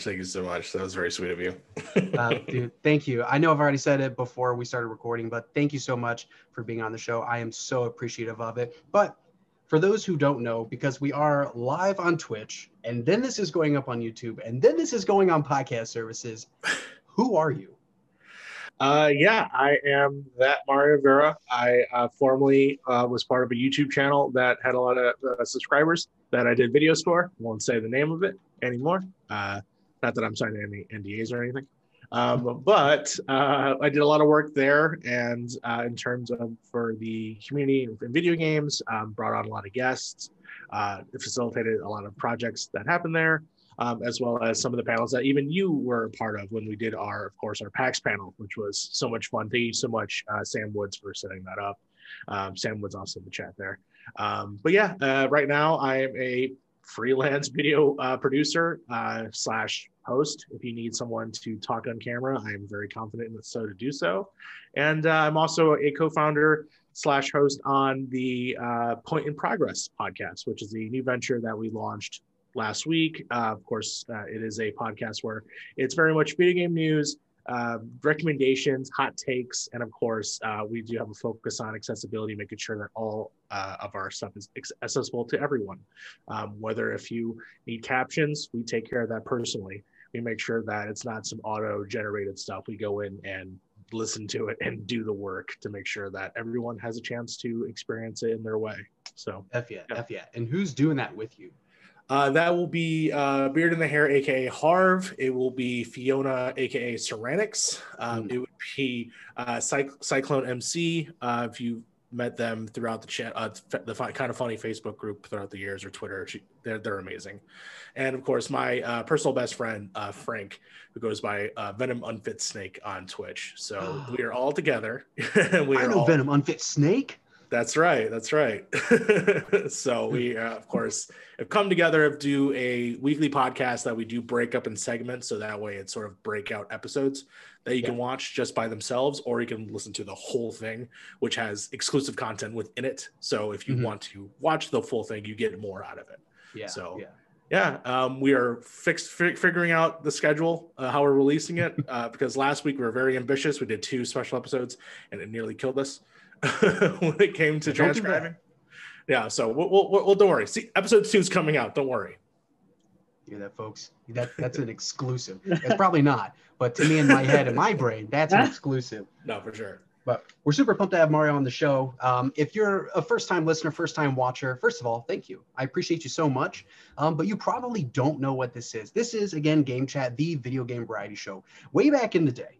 much. Thank you so much. That was very sweet of you. uh, dude, thank you. I know I've already said it before we started recording, but thank you so much for being on the show. I am so appreciative of it. But for those who don't know, because we are live on Twitch, and then this is going up on YouTube, and then this is going on podcast services, who are you? Uh, yeah, I am that Mario Vera. I uh, formerly uh, was part of a YouTube channel that had a lot of uh, subscribers that I did videos for. I won't say the name of it anymore. Not that I'm signing any NDAs or anything. Um, but uh, I did a lot of work there, and uh, in terms of for the community in video games, um, brought on a lot of guests, uh, facilitated a lot of projects that happened there, um, as well as some of the panels that even you were a part of when we did our, of course, our PAX panel, which was so much fun. Thank you so much, uh, Sam Woods, for setting that up. Um, Sam Woods also in the chat there. Um, but yeah, uh, right now I am a freelance video uh, producer slash host. If you need someone to talk on camera, I am very confident in so to do so. And uh, I'm also a co-founder slash host on the uh, Point in Progress podcast, which is the new venture that we launched last week. Uh, of course, uh, it is a podcast where it's very much video game news, uh, recommendations, hot takes, and of course, uh, we do have a focus on accessibility, making sure that all uh, of our stuff is accessible to everyone. Um, whether if you need captions, we take care of that personally. We make sure that it's not some auto-generated stuff. We go in and listen to it and do the work to make sure that everyone has a chance to experience it in their way. So, F yeah, yeah. F yeah. And who's doing that with you? Uh, that will be uh, Beard in the Hair, aka Harv. It will be Fiona, aka Ceramics. Um, mm. It would be uh, Cyclone MC. Uh, if you met them throughout the chat, uh, the kind of funny Facebook group throughout the years or Twitter, she, they're they're amazing. And of course, my uh, personal best friend Frank, who goes by Venom Unfit Snake on Twitch. So we are all together. we I know all... Venom Unfit Snake. That's right. That's right. so we, uh, of course, have come together to do a weekly podcast that we do break up in segments, so that way it's sort of breakout episodes that you yeah. can watch just by themselves, or you can listen to the whole thing, which has exclusive content within it. So if you mm-hmm. want to watch the full thing, you get more out of it. Yeah. So yeah. Yeah, um, we are fixed fi- figuring out the schedule, uh, how we're releasing it, uh, because last week we were very ambitious. We did two special episodes, and it nearly killed us. when it came to transcribing. Yeah, so we'll, we'll, we'll, don't worry. See, episode two is coming out. Don't worry. You hear that, folks? That that's an exclusive. It's probably not, but to me in my head and my brain, that's an exclusive. No, for sure. But we're super pumped to have Mario on the show. Um, if you're a first-time listener, first-time watcher, first of all, thank you. I appreciate you so much. Um, but you probably don't know what this is. This is again Game Chat, the video game variety show. Way back in the day,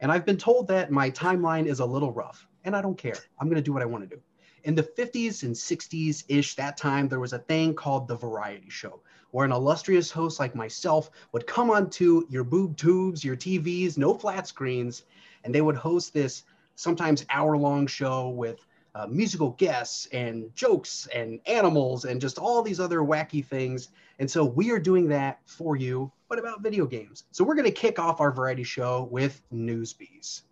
and I've been told that my timeline is a little rough and I don't care. I'm going to do what I want to do. In the 50s and 60s ish, that time, there was a thing called the variety show, where an illustrious host like myself would come onto your boob tubes, your TVs, no flat screens, and they would host this sometimes hour long show with uh, musical guests and jokes and animals and just all these other wacky things. And so we are doing that for you, but about video games. So we're going to kick off our variety show with Newsbees.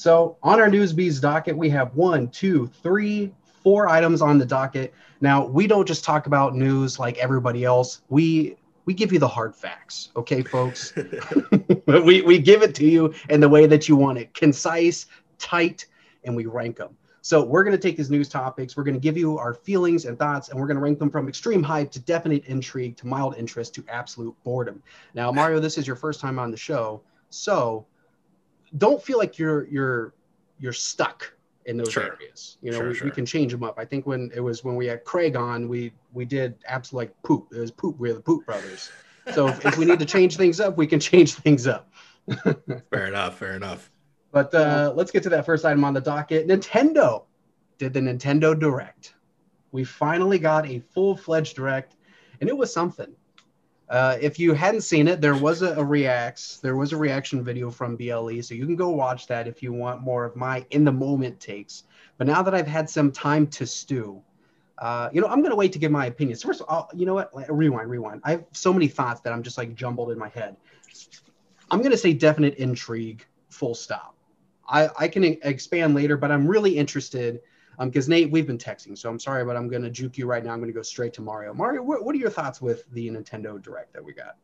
So on our Newsbees docket, we have one, two, three, four items on the docket. Now we don't just talk about news like everybody else. We we give you the hard facts, okay, folks. we we give it to you in the way that you want it, concise, tight, and we rank them. So we're going to take these news topics, we're going to give you our feelings and thoughts, and we're going to rank them from extreme hype to definite intrigue to mild interest to absolute boredom. Now, Mario, this is your first time on the show, so don't feel like you're you're you're stuck in those sure. areas. You know, sure, we, sure. we, can change them up. I think when it was when we had Craig on, we we did absolutely like poop. It was poop. We're the poop brothers. So if, if we need to change things up, we can change things up. fair enough. Fair enough. But uh, let's get to that first item on the docket. Nintendo did the Nintendo Direct. We finally got a full fledged Direct, and it was something. Uh, if you hadn't seen it, there was a, a, reacts, there was a reaction video from BLE, so you can go watch that if you want more of my in the moment takes. But now that I've had some time to stew, uh, you know, I'm gonna wait to give my opinions. First, all, you know what? Rewind, rewind. I have so many thoughts that I'm just like jumbled in my head. I'm gonna say definite intrigue, full stop. I, I can expand later, but I'm really interested because um, Nate, we've been texting, so I'm sorry, but I'm going to juke you right now. I'm going to go straight to Mario. Mario, what, what are your thoughts with the Nintendo Direct that we got?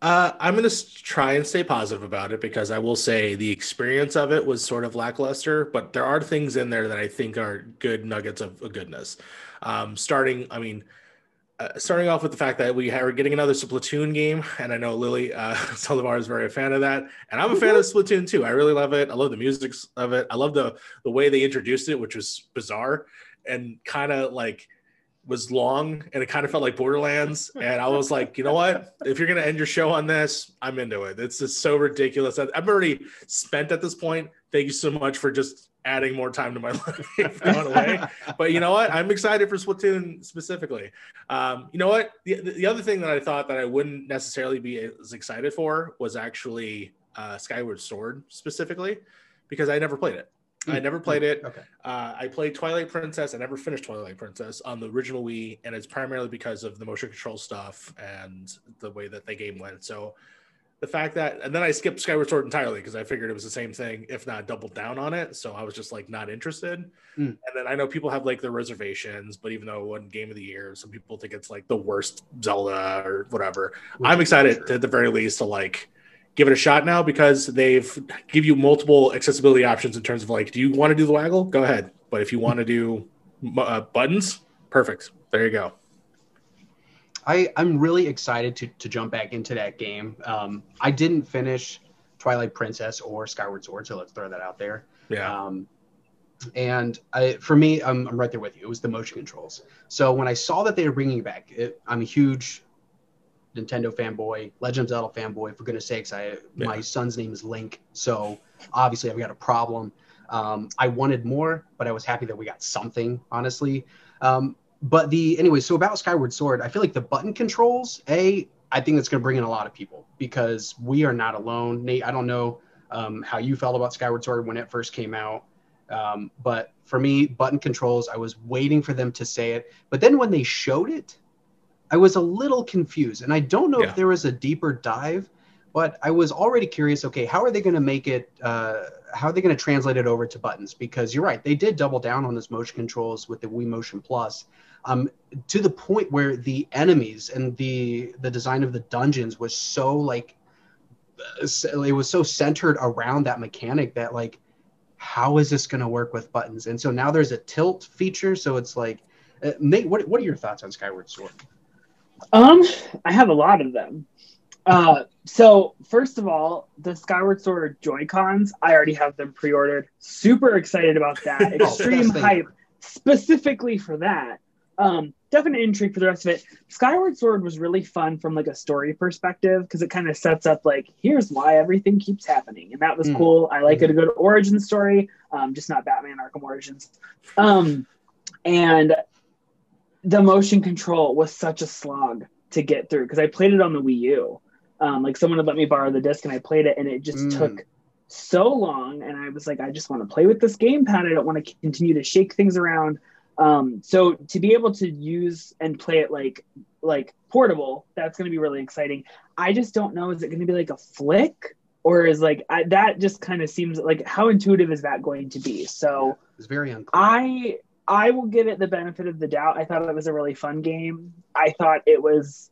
Uh, I'm going to try and stay positive about it because I will say the experience of it was sort of lackluster, but there are things in there that I think are good nuggets of, goodness. Um, starting, I mean, uh, starting off with the fact that we are getting another Splatoon game, and I know Lily uh, Saldivar is very a fan of that, and I'm a fan of Splatoon too. I really love it. I love the music of it. I love the the way they introduced it, which was bizarre and kind of like was long and it kind of felt like Borderlands. And I was like, you know what? If you're gonna end your show on this, I'm into it. It's just so ridiculous. I'm already spent at this point. Thank you so much for just adding more time to my life going away. but you know what? I'm excited for Splatoon specifically. Um, you know what? The, the other thing that I thought that I wouldn't necessarily be as excited for was actually uh, Skyward Sword specifically because I never played it. I never played it. Okay. Uh, I played Twilight Princess. I never finished Twilight Princess on the original Wii, and it's primarily because of the motion control stuff and the way that the game went. So the fact that, and then I skipped Skyward Sword entirely because I figured it was the same thing, if not doubled down on it. So I was just like not interested. Mm. And then I know people have like their reservations, but even though it wasn't Game of the Year, some people think it's like the worst Zelda or whatever. I'm excited at the very least to like give it a shot now because they've give you multiple accessibility options in terms of like, do you want to do the waggle? Go ahead. But if you want to do uh, buttons, perfect. There you go. I, I'm really excited to, to jump back into that game. Um, I didn't finish Twilight Princess or Skyward Sword, so let's throw that out there. Yeah. Um, and I, for me, I'm, I'm right there with you. It was the motion controls. So when I saw that they were bringing it back, it, I'm a huge Nintendo fanboy, Legend of Zelda fanboy. For goodness sakes, I yeah. my son's name is Link, so obviously I've got a problem. Um, I wanted more, but I was happy that we got something, honestly. Um, but the anyway, so about Skyward Sword, I feel like the button controls, a I think that's going to bring in a lot of people because we are not alone. Nate, I don't know um, how you felt about Skyward Sword when it first came out. Um, but for me, button controls, I was waiting for them to say it. But then when they showed it, I was a little confused, and I don't know yeah. if there was a deeper dive, but I was already curious. Okay, how are they going to make it? Uh, how are they going to translate it over to buttons? Because you're right, they did double down on this motion controls with the Wii Motion Plus, um, to the point where the enemies and the the design of the dungeons was so like, it was so centered around that mechanic that like, how is this going to work with buttons? And so now there's a tilt feature, so it's like. Uh, Nate, what, what are your thoughts on Skyward Sword? Um, I have a lot of them. Uh, so first of all, the Skyward Sword Joy Cons, I already have them pre-ordered. Super excited about that. Extreme hype specifically for that. Um, definite intrigue for the rest of it. Skyward Sword was really fun from like a story perspective because it kind of sets up like here's why everything keeps happening, and that was mm. cool. I like mm. it a good origin story, um, just not Batman Arkham Origins. Um, and the motion control was such a slog to get through because I played it on the Wii U. Um, like someone had let me borrow the disc and I played it and it just mm. took so long and I was like, I just want to play with this gamepad. I don't want to continue to shake things around. Um, so to be able to use and play it like like portable, that's going to be really exciting. I just don't know. Is it going to be like a flick or is like I, that just kind of seems like how intuitive is that going to be? So it's very unclear. I I will give it the benefit of the doubt. I thought it was a really fun game. I thought it was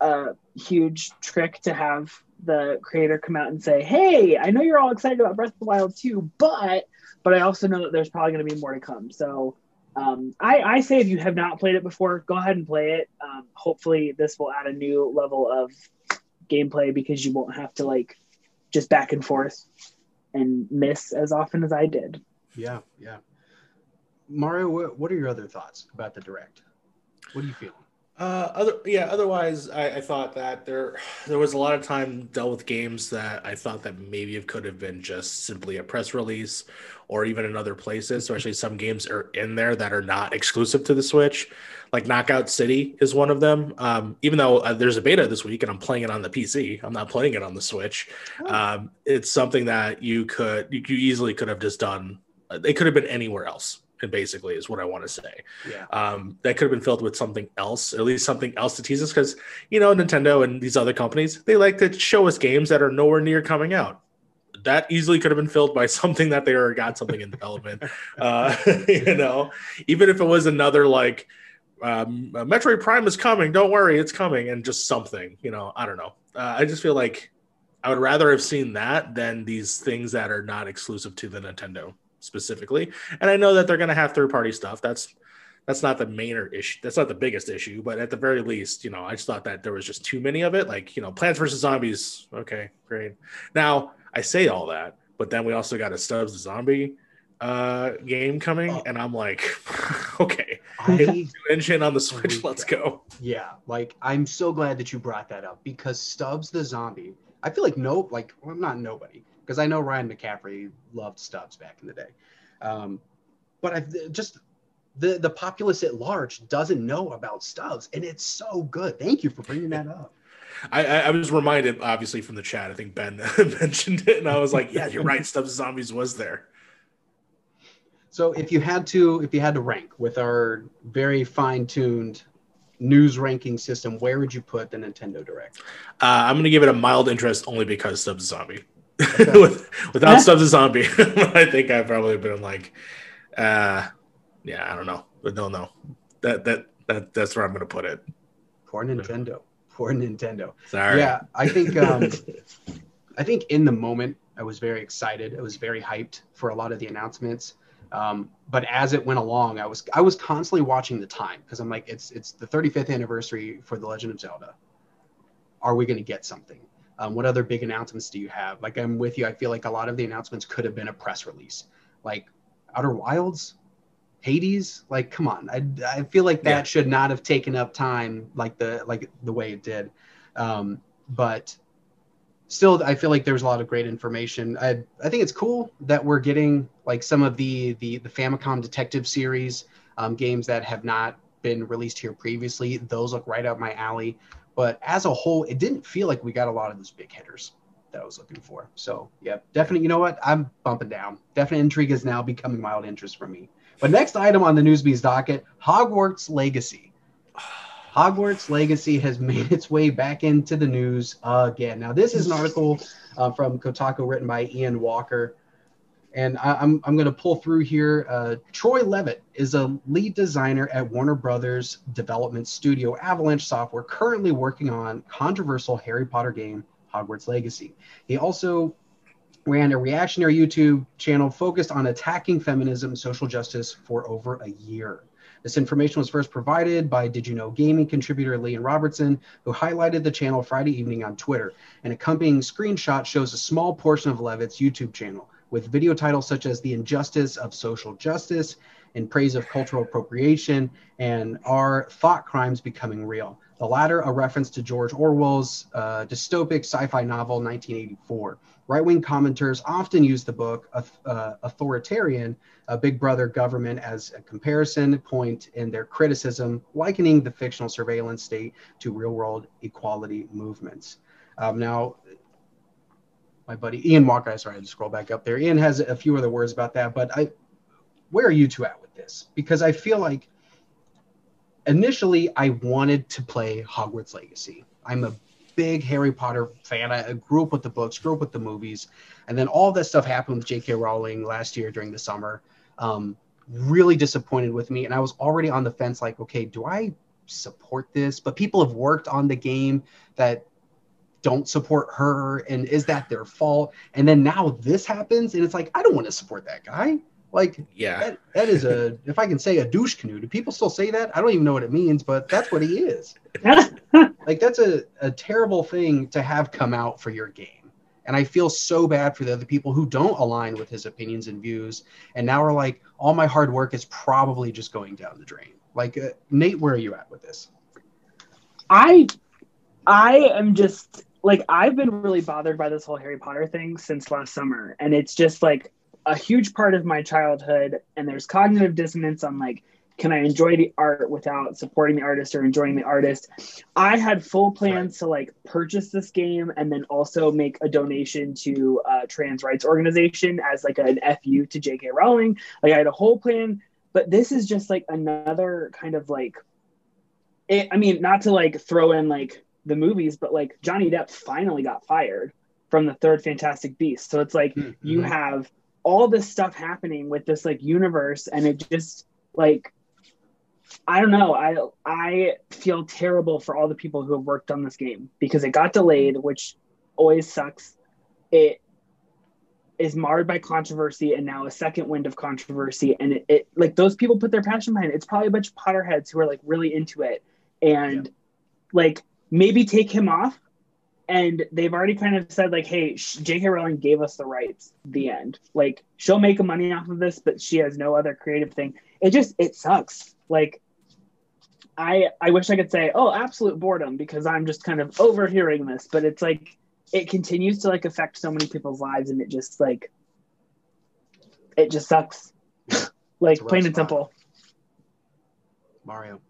a huge trick to have the creator come out and say, "Hey, I know you're all excited about Breath of the Wild 2, but but I also know that there's probably going to be more to come." So um, I, I, say if you have not played it before, go ahead and play it. Um, hopefully, this will add a new level of gameplay because you won't have to like just back and forth and miss as often as I did. Yeah, yeah. Mario, what, what are your other thoughts about the direct? What are you feel? Uh, other yeah. Otherwise, I, I, thought that there there was a lot of time dealt with games that I thought that maybe it could have been just simply a press release, or even in other places. Especially some games are in there that are not exclusive to the Switch, like Knockout City is one of them. Um, even though uh, there's a beta this week and I'm playing it on the PC, I'm not playing it on the Switch. Oh. Um, it's something that you could you, you easily could have just done. It could have been anywhere else basically is what I want to say. Yeah. Um, that could have been filled with something else, at least something else to tease us, because you know Nintendo and these other companies they like to show us games that are nowhere near coming out. that easily could have been filled by something that they already got something in development. Uh, you know, even if it was another like um, Metroid Prime is coming, don't worry, it's coming, and just something. You know, I don't know. Uh, I just feel like I would rather have seen that than these things that are not exclusive to the Nintendo specifically. And I know that they're going to have third party stuff. That's that's not the main issue. That's not the biggest issue, but at the very least, you know, I just thought that there was just too many of it. Like, you know, Plants vs Zombies. Okay, great. Now I say all that, but then we also got a Stubbs the Zombie uh game coming, oh. and I'm like, okay, I, engine on the Switch. Let's go. Yeah, like I'm so glad that you brought that up because Stubbs the Zombie. I feel like no, like well, not nobody, because I know Ryan McCaffrey loved Stubbs back in the day. Um, but I just the the populace at large doesn't know about Stubbs, and it's so good. Thank you for bringing that up. I, I, was reminded, obviously, from the chat. I think Ben mentioned it, and I was like, "Yeah, you're right. Stubbs Zombies was there." So, if you had to, if you had to rank with our very fine-tuned news ranking system, where would you put the Nintendo Direct? Uh, I'm going to give it a mild interest only because Stubbs Zombie. Okay. With, without Stubbs Zombie, I think I've probably been like, uh, yeah, I don't know, but no, no, that that that that's where I'm going to put it. Poor Nintendo. Poor Nintendo. Sorry. Yeah, I think um, I think in the moment I was very excited. I was very hyped for a lot of the announcements. Um, but as it went along, I was I was constantly watching the time because I'm like, it's it's the 35th anniversary for The Legend of Zelda. Are we going to get something? Um, what other big announcements do you have? Like I'm with you. I feel like a lot of the announcements could have been a press release, like Outer Wilds. Hades, like, come on. I, I feel like that yeah. should not have taken up time like the like the way it did. Um, but still, I feel like there's a lot of great information. I I think it's cool that we're getting like some of the the the Famicom Detective series um, games that have not been released here previously. Those look right up my alley. But as a whole, it didn't feel like we got a lot of those big hitters that I was looking for. So yeah, definitely. You know what? I'm bumping down. Definite intrigue is now becoming mild interest for me. But next item on the Newsbees docket Hogwarts Legacy. Hogwarts Legacy has made its way back into the news again. Now, this is an article uh, from Kotaku written by Ian Walker. And I, am I'm, I'm going to pull through here. Uh, Troy Leavitt is a lead designer at Warner Brothers development studio Avalanche Software, currently working on controversial Harry Potter game Hogwarts Legacy. He also ran a reactionary YouTube channel focused on attacking feminism and social justice for over a year. This information was first provided by Did You Know Gaming contributor Leon Robertson, who highlighted the channel Friday evening on Twitter. An accompanying screenshot shows a small portion of Leavitt's YouTube channel, with video titles such as The Injustice of Social Justice, In Praise of Cultural Appropriation, and Are Thought Crimes Becoming Real? The latter, a reference to George Orwell's uh, dystopic sci fi novel 1984. Right wing commenters often use the book uh, Authoritarian, a Big Brother government, as a comparison point in their criticism, likening the fictional surveillance state to real world equality movements. Um, now, my buddy Ian Walker, sorry, I had to scroll back up there. Ian has a few other words about that, but I, where are you two at with this? Because I feel like initially I wanted to play Hogwarts Legacy. I'm a big Harry Potter fan. I grew up with the books, grew up with the movies, and then all that stuff happened with J.K. Rowling last year during the summer. Um, really disappointed with me, and I was already on the fence. Like, okay, do I support this? But people have worked on the game that don't support her, and is that their fault? And then now this happens, and it's like I don't want to support that guy. Like, yeah, that, that is a if I can say a douche canoe. Do people still say that? I don't even know what it means, but that's what he is. like, that's a, a terrible thing to have come out for your game. And I feel so bad for the other people who don't align with his opinions and views. And now are like, all my hard work is probably just going down the drain. Like, uh, Nate, where are you at with this? I, I am just like I've been really bothered by this whole Harry Potter thing since last summer, and it's just like a huge part of my childhood and there's cognitive dissonance on like can i enjoy the art without supporting the artist or enjoying the artist i had full plans right. to like purchase this game and then also make a donation to a trans rights organization as like an fu to jk rowling like i had a whole plan but this is just like another kind of like it, i mean not to like throw in like the movies but like johnny depp finally got fired from the third Fantastic Beast. So it's like mm-hmm. you have all this stuff happening with this like universe, and it just like I don't know. I I feel terrible for all the people who have worked on this game because it got delayed, which always sucks. It is marred by controversy and now a second wind of controversy and it, it, like those people put their passion behind it it's probably a bunch of potterheads who are like really into it and yeah. like maybe take him off. And they've already kind of said like hey jk rowling gave us the rights the end. Like she'll make money off of this but she has no other creative thing. It just it sucks. Like i i wish i could say oh absolute boredom because i'm just kind of overhearing this. But it's like it continues to like affect so many people's lives and it just like it just sucks. Like plain and simple. Mario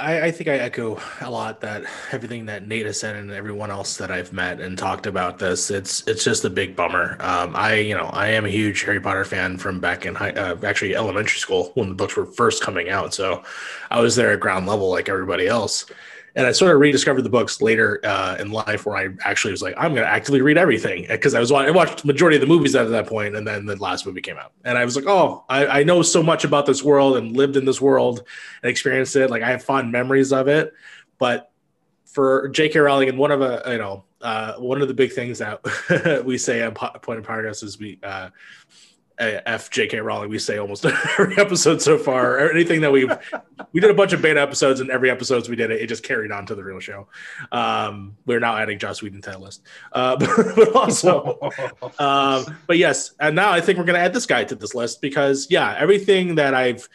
I, I, think I echo a lot that everything that Nate has said and everyone else that I've met and talked about this. It's it's just a big bummer. Um, I you know I am a huge Harry Potter fan from back in high, uh, actually elementary school when the books were first coming out. So I was there at ground level like everybody else and I sort of rediscovered the books later uh, in life, where I actually was like, I'm going to actively read everything because I was I watched majority of the movies at that point, and then the last movie came out, and I was like, oh, I, I know so much about this world and lived in this world and experienced it. Like I have fond memories of it, but for J.K. Rowling, and one of a you know uh, one of the big things that we say at Point of Progress is we uh, F J.K. Rowling we say almost every episode so far. Or anything that we've we did a bunch of beta episodes, and every episodes we did it, it just carried on to the real show. Um, we're now adding Joss Whedon to that list, uh, but, but, also, um, but yes, and now I think we're going to add this guy to this list because yeah, everything that I've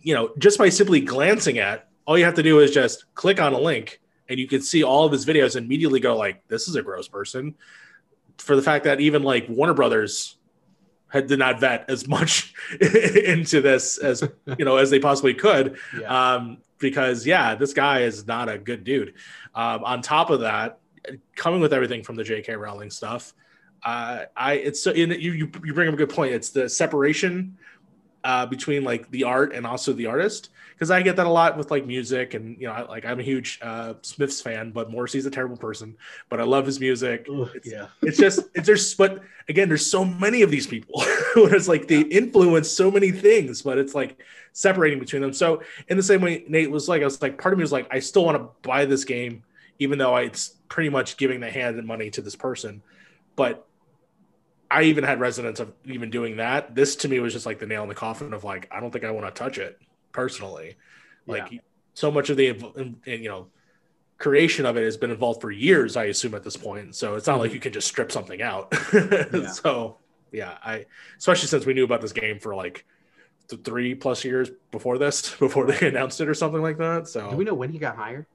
you know just by simply glancing at, all you have to do is just click on a link, and you can see all of his videos and immediately go like, this is a gross person. For the fact that even like Warner Brothers had did not vet as much into this as you know as they possibly could. Yeah. um, because yeah this guy is not a good dude. Um, on top of that coming with everything from the jk rowling stuff uh, i it's so you, you you bring up a good point. It's the separation uh, between like the art and also the artist because I get that a lot with like music and you know I, like I'm a huge uh, Smiths fan, but Morrissey's a terrible person, but I love his music. Ugh, it's, yeah, it's just it's just but again, there's so many of these people where it's like they influence so many things, but it's like separating between them. So in the same way, Nate was like, I was like, part of me was like, I still want to buy this game, even though it's pretty much giving the hand and money to this person, but I even had resonance of even doing that. This to me was just like the nail in the coffin of like, I don't think I want to touch it personally. Like yeah. so much of the you know creation of it has been involved for years, I assume at this point. So it's not mm-hmm. like you can just strip something out. yeah. So yeah, I especially since we knew about this game for like three plus years before this, before they announced it or something like that. So do we know when he got hired?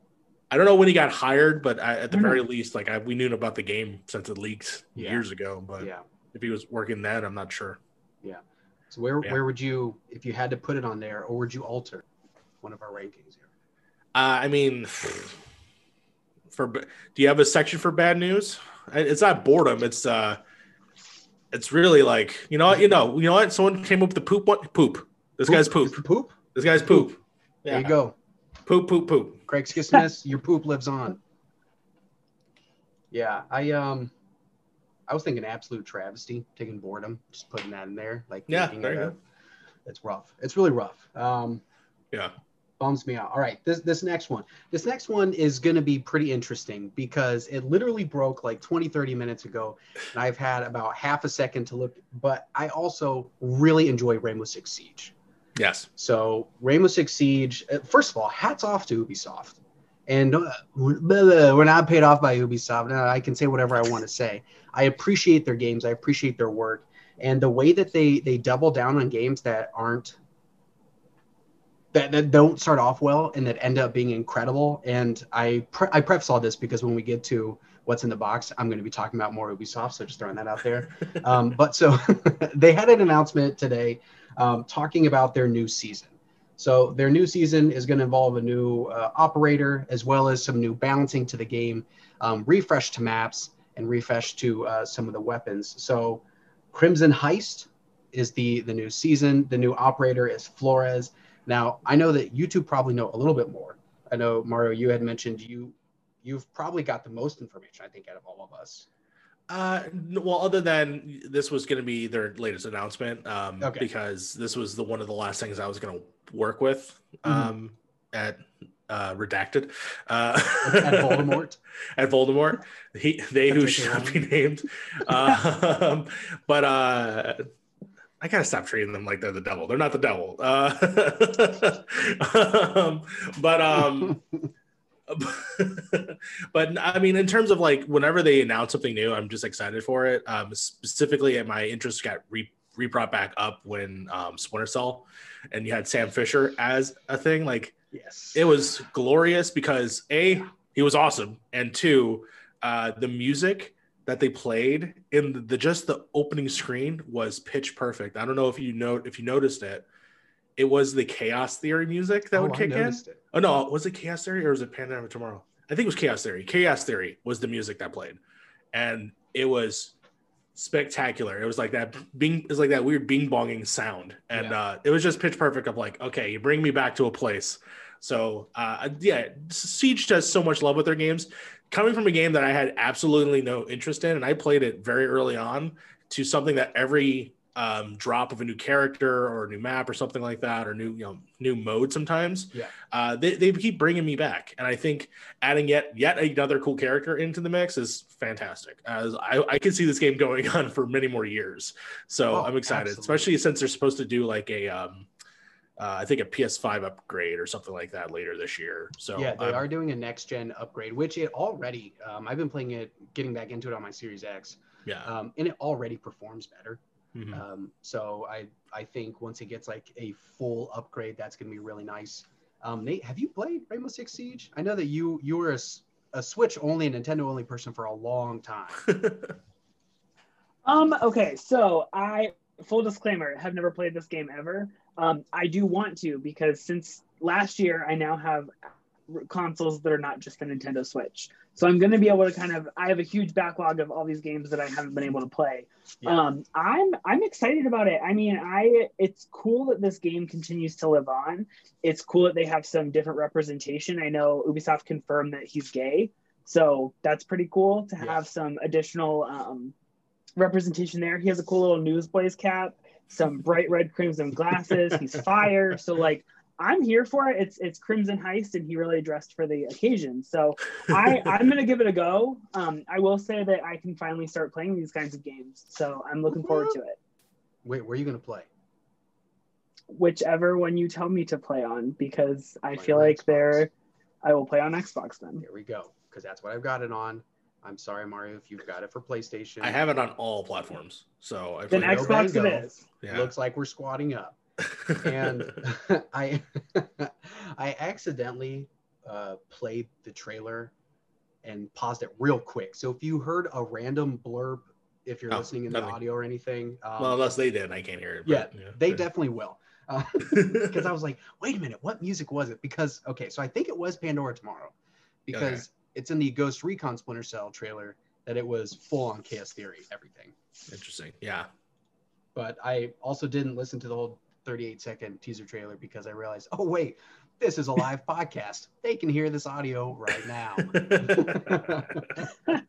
I don't know when he got hired, but I, at the very know. least, like I, we knew about the game since it leaked yeah. years ago. But yeah if he was working that, I'm not sure. Yeah. So where yeah. where would you, if you had to put it on there, or would you alter one of our rankings here? Uh, I mean, for do you have a section for bad news? It's not boredom. It's uh, it's really like you know what, you know you know what? Someone came up with the poop. What poop? This poop. guy's poop. Poop. This guy's poop. poop. Yeah. There you go. Poop poop poop. Craig Skisness, your poop lives on. Yeah, I um I was thinking absolute travesty, taking boredom, just putting that in there. Like, yeah, there you go. It's rough. It's really rough. Um, yeah, bums me out. All right, this this next one. This next one is going to be pretty interesting because it literally broke like 20, 30 minutes ago, and I've had about half a second to look. But I also really enjoy Rainbow Six Siege. Yes. So Rainbow Six Siege. Uh, first of all, hats off to Ubisoft. And uh, we're not paid off by Ubisoft. I can say whatever I want to say. I appreciate their games. I appreciate their work, and the way that they they double down on games that aren't that, that don't start off well and that end up being incredible. And I pre- I preface all this because when we get to what's in the box, I'm going to be talking about more Ubisoft. So just throwing that out there. Um, but so they had an announcement today um, talking about their new season. So their new season is going to involve a new uh, operator as well as some new balancing to the game, um, refresh to maps, and refresh to uh, some of the weapons. So Crimson Heist is the the new season. The new operator is Flores. Now I know that you two probably know a little bit more. I know Mario, you had mentioned you you've probably got the most information, I think, out of all of us. Uh, well, other than this was going to be their latest announcement, um, okay. because this was the one of the last things I was going to work with, mm-hmm. um, at uh, redacted uh, at Voldemort. at Voldemort, he they who shall be named. um, but uh, I gotta stop treating them like they're the devil. They're not the devil. Uh, um, but um, but I mean, in terms of like whenever they announce something new, I'm just excited for it. Um, specifically, my interest got re, rebrought back up when um, Splinter Cell, and you had Sam Fisher as a thing. Like, yes, it was glorious because a he was awesome, and two, uh, the music that they played in the, the just the opening screen was pitch perfect. I don't know if you know if you noticed it it was the chaos theory music that oh, would kick in. It. Oh no, was it chaos theory or was it Pandora Tomorrow? I think it was chaos theory. Chaos theory was the music that played, and it was spectacular. It was like that bing. It was like that weird bing bonging sound, and yeah. uh, it was just pitch perfect. Of like, okay, you bring me back to a place. So uh, yeah, Siege does so much love with their games. Coming from a game that I had absolutely no interest in, and I played it very early on, to something that every um, drop of a new character or a new map or something like that or new you know new mode sometimes yeah uh, they, they keep bringing me back and i think adding yet yet another cool character into the mix is fantastic as i, I can see this game going on for many more years so oh, i'm excited absolutely. especially since they're supposed to do like a um, uh, I think a PS5 upgrade or something like that later this year. So yeah, they um, are doing a next gen upgrade, which it already. Um, I've been playing it, getting back into it on my Series X. Yeah, um, and it already performs better. Mm-hmm. Um, so I I think once it gets like a full upgrade, that's gonna be really nice. Um, Nate, have you played Rainbow Six Siege? I know that you you were a, a Switch only, a Nintendo only person for a long time. um. Okay. So I full disclaimer have never played this game ever. Um, I do want to because since last year I now have consoles that are not just the Nintendo Switch. So I'm going to be able to kind of I have a huge backlog of all these games that I haven't been able to play. Yeah. Um, I'm I'm excited about it. I mean, I it's cool that this game continues to live on. It's cool that they have some different representation. I know Ubisoft confirmed that he's gay, so that's pretty cool to have yeah. some additional um, representation there. He has a cool little Newsboys cap, some bright red crimson glasses. He's fire. So like I'm here for it. It's it's Crimson Heist, and he really dressed for the occasion. So I I'm gonna give it a go. Um, I will say that I can finally start playing these kinds of games. So I'm looking forward to it. Wait, where are you gonna play? Whichever one you tell me to play on, because I play feel like Xbox. they're. I will play on Xbox then. Here we go, because that's what I've got it on. I'm sorry, Mario, if you've got it for PlayStation. I have it on all platforms, so I then Xbox it is. Yeah. Looks like we're squatting up and I I accidentally uh, played the trailer and paused it real quick. So if you heard a random blurb, if you're oh, listening in nothing. the audio or anything, um, well, unless they did, I can't hear it. Yeah, yeah, they definitely will. Because uh, I was like, wait a minute, what music was it? Because okay, so I think it was Pandora Tomorrow, because okay. it's in the Ghost Recon Splinter Cell trailer that it was full on Chaos Theory, everything. Interesting. Yeah. But I also didn't listen to the whole 38 second teaser trailer because I realized, oh, wait, this is a live podcast. They can hear this audio right now.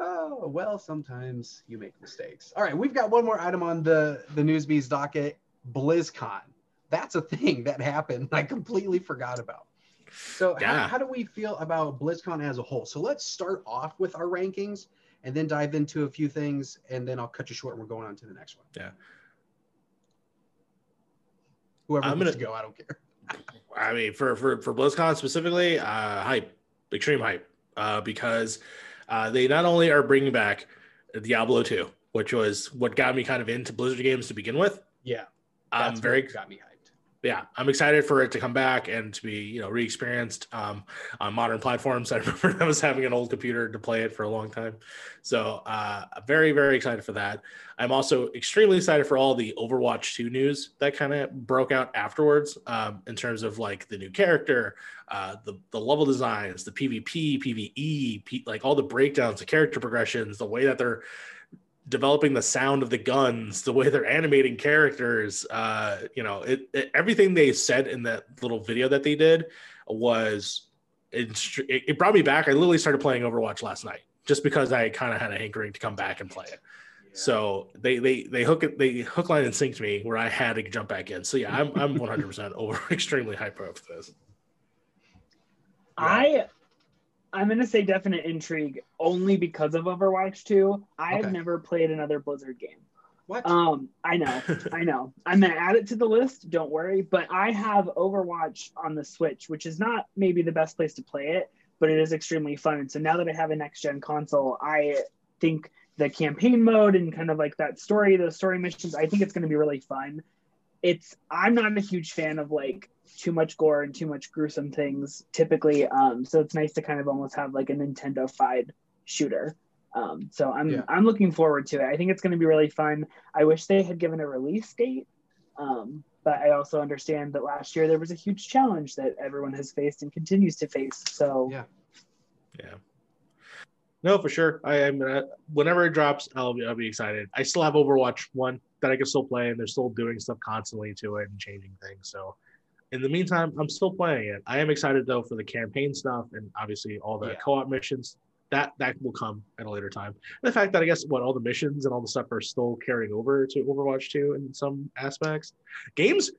oh, well, sometimes you make mistakes. All right, we've got one more item on the, the Newsbees docket BlizzCon. That's a thing that happened. I completely forgot about. So, yeah. how, how do we feel about BlizzCon as a whole? So, let's start off with our rankings and then dive into a few things, and then I'll cut you short and we're going on to the next one. Yeah. Whoever I'm gonna go, I don't care. I mean, for for for BlizzCon specifically, uh, hype, extreme hype, uh, because uh, they not only are bringing back Diablo 2, which was what got me kind of into Blizzard games to begin with. Yeah, I'm very got me hyped yeah, I'm excited for it to come back and to be, you know, re-experienced um, on modern platforms. I remember I was having an old computer to play it for a long time, so uh, very, very excited for that. I'm also extremely excited for all the Overwatch 2 news that kind of broke out afterwards, um, in terms of like the new character, uh, the the level designs, the PvP, PvE, P- like all the breakdowns, the character progressions, the way that they're developing the sound of the guns, the way they're animating characters, uh, you know, it, it, everything they said in that little video that they did was it, it brought me back. I literally started playing Overwatch last night just because I kind of had a hankering to come back and play it. So they they they hook it they hook line and synced me where I had to jump back in. So yeah, I'm I'm 100 percent over extremely hyper for this. I I'm gonna say definite intrigue only because of Overwatch 2. I've never played another Blizzard game. What? Um, I know, I know. I'm gonna add it to the list. Don't worry. But I have Overwatch on the Switch, which is not maybe the best place to play it, but it is extremely fun. And so now that I have a next gen console, I think the campaign mode and kind of like that story, those story missions, I think it's gonna be really fun. It's I'm not a huge fan of like too much gore and too much gruesome things typically. Um, so it's nice to kind of almost have like a Nintendo-fied shooter. Um, so I'm Yeah. I'm looking forward to it. I think it's going to be really fun. I wish they had given a release date, um, but I also understand that last year there was a huge challenge that everyone has faced and continues to face. So Yeah. Yeah. No, for sure. I am whenever it drops, I'll be I'll be excited. I still have Overwatch one that I can still play, and they're still doing stuff constantly to it and changing things. So, in the meantime, I'm still playing it. I am excited though for the campaign stuff and obviously all the Yeah. co-op missions. That that will come at a later time. And the fact that I guess what all the missions and all the stuff are still carrying over to Overwatch 2 in some aspects. Games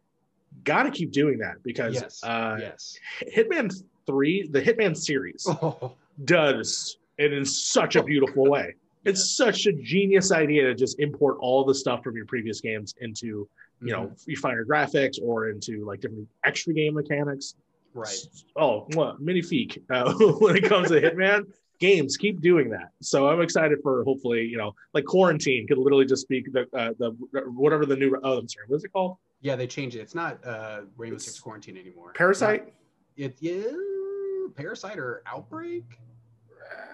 got to keep doing that because yes. uh, yes. Hitman 3, the Hitman series Oh, does it in such a beautiful way. It's such a genius idea to just import all the stuff from your previous games into, you know, Mm-hmm. your graphics or into like different extra game mechanics. right. Oh, what magnifique uh, when it comes to Hitman games. Keep doing that. So I'm excited for hopefully, you know, like quarantine could literally just be the uh, the whatever the new. Oh, I'm sorry. What's it called? Yeah, they changed it. It's not uh, Rainbow Six Quarantine anymore. Parasite. It yeah, Parasite or Outbreak.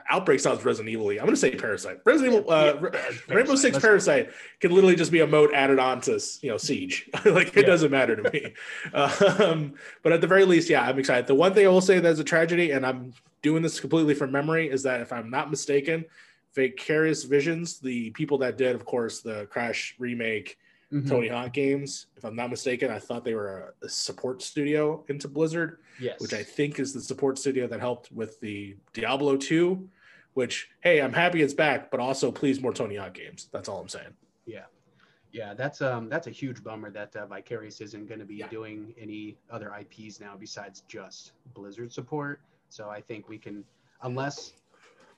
Outbreak sounds Resident Evil. I'm gonna say Parasite. Resident Evil, uh, Yeah, Ra- Parasite, Rainbow Six go. Parasite can literally just be a mode added on to you know Siege. like it Yeah. doesn't matter to me. um, but at the very least, yeah, I'm excited. The one thing I will say that's a tragedy, and I'm doing this completely from memory, is that if I'm not mistaken, Vicarious Visions, the people that did, of course, the Crash remake, Mhm. Tony Hawk games, if I'm not mistaken, I thought they were a, a support studio into Blizzard Yes. which I think is the support studio that helped with the Diablo 2, which, hey, I'm happy it's back, but also please more Tony Hawk games. That's all I'm saying. Yeah, yeah, that's um that's a huge bummer that uh, Vicarious isn't going to be Yeah. doing any other IPs now besides just Blizzard support. So I think we can, unless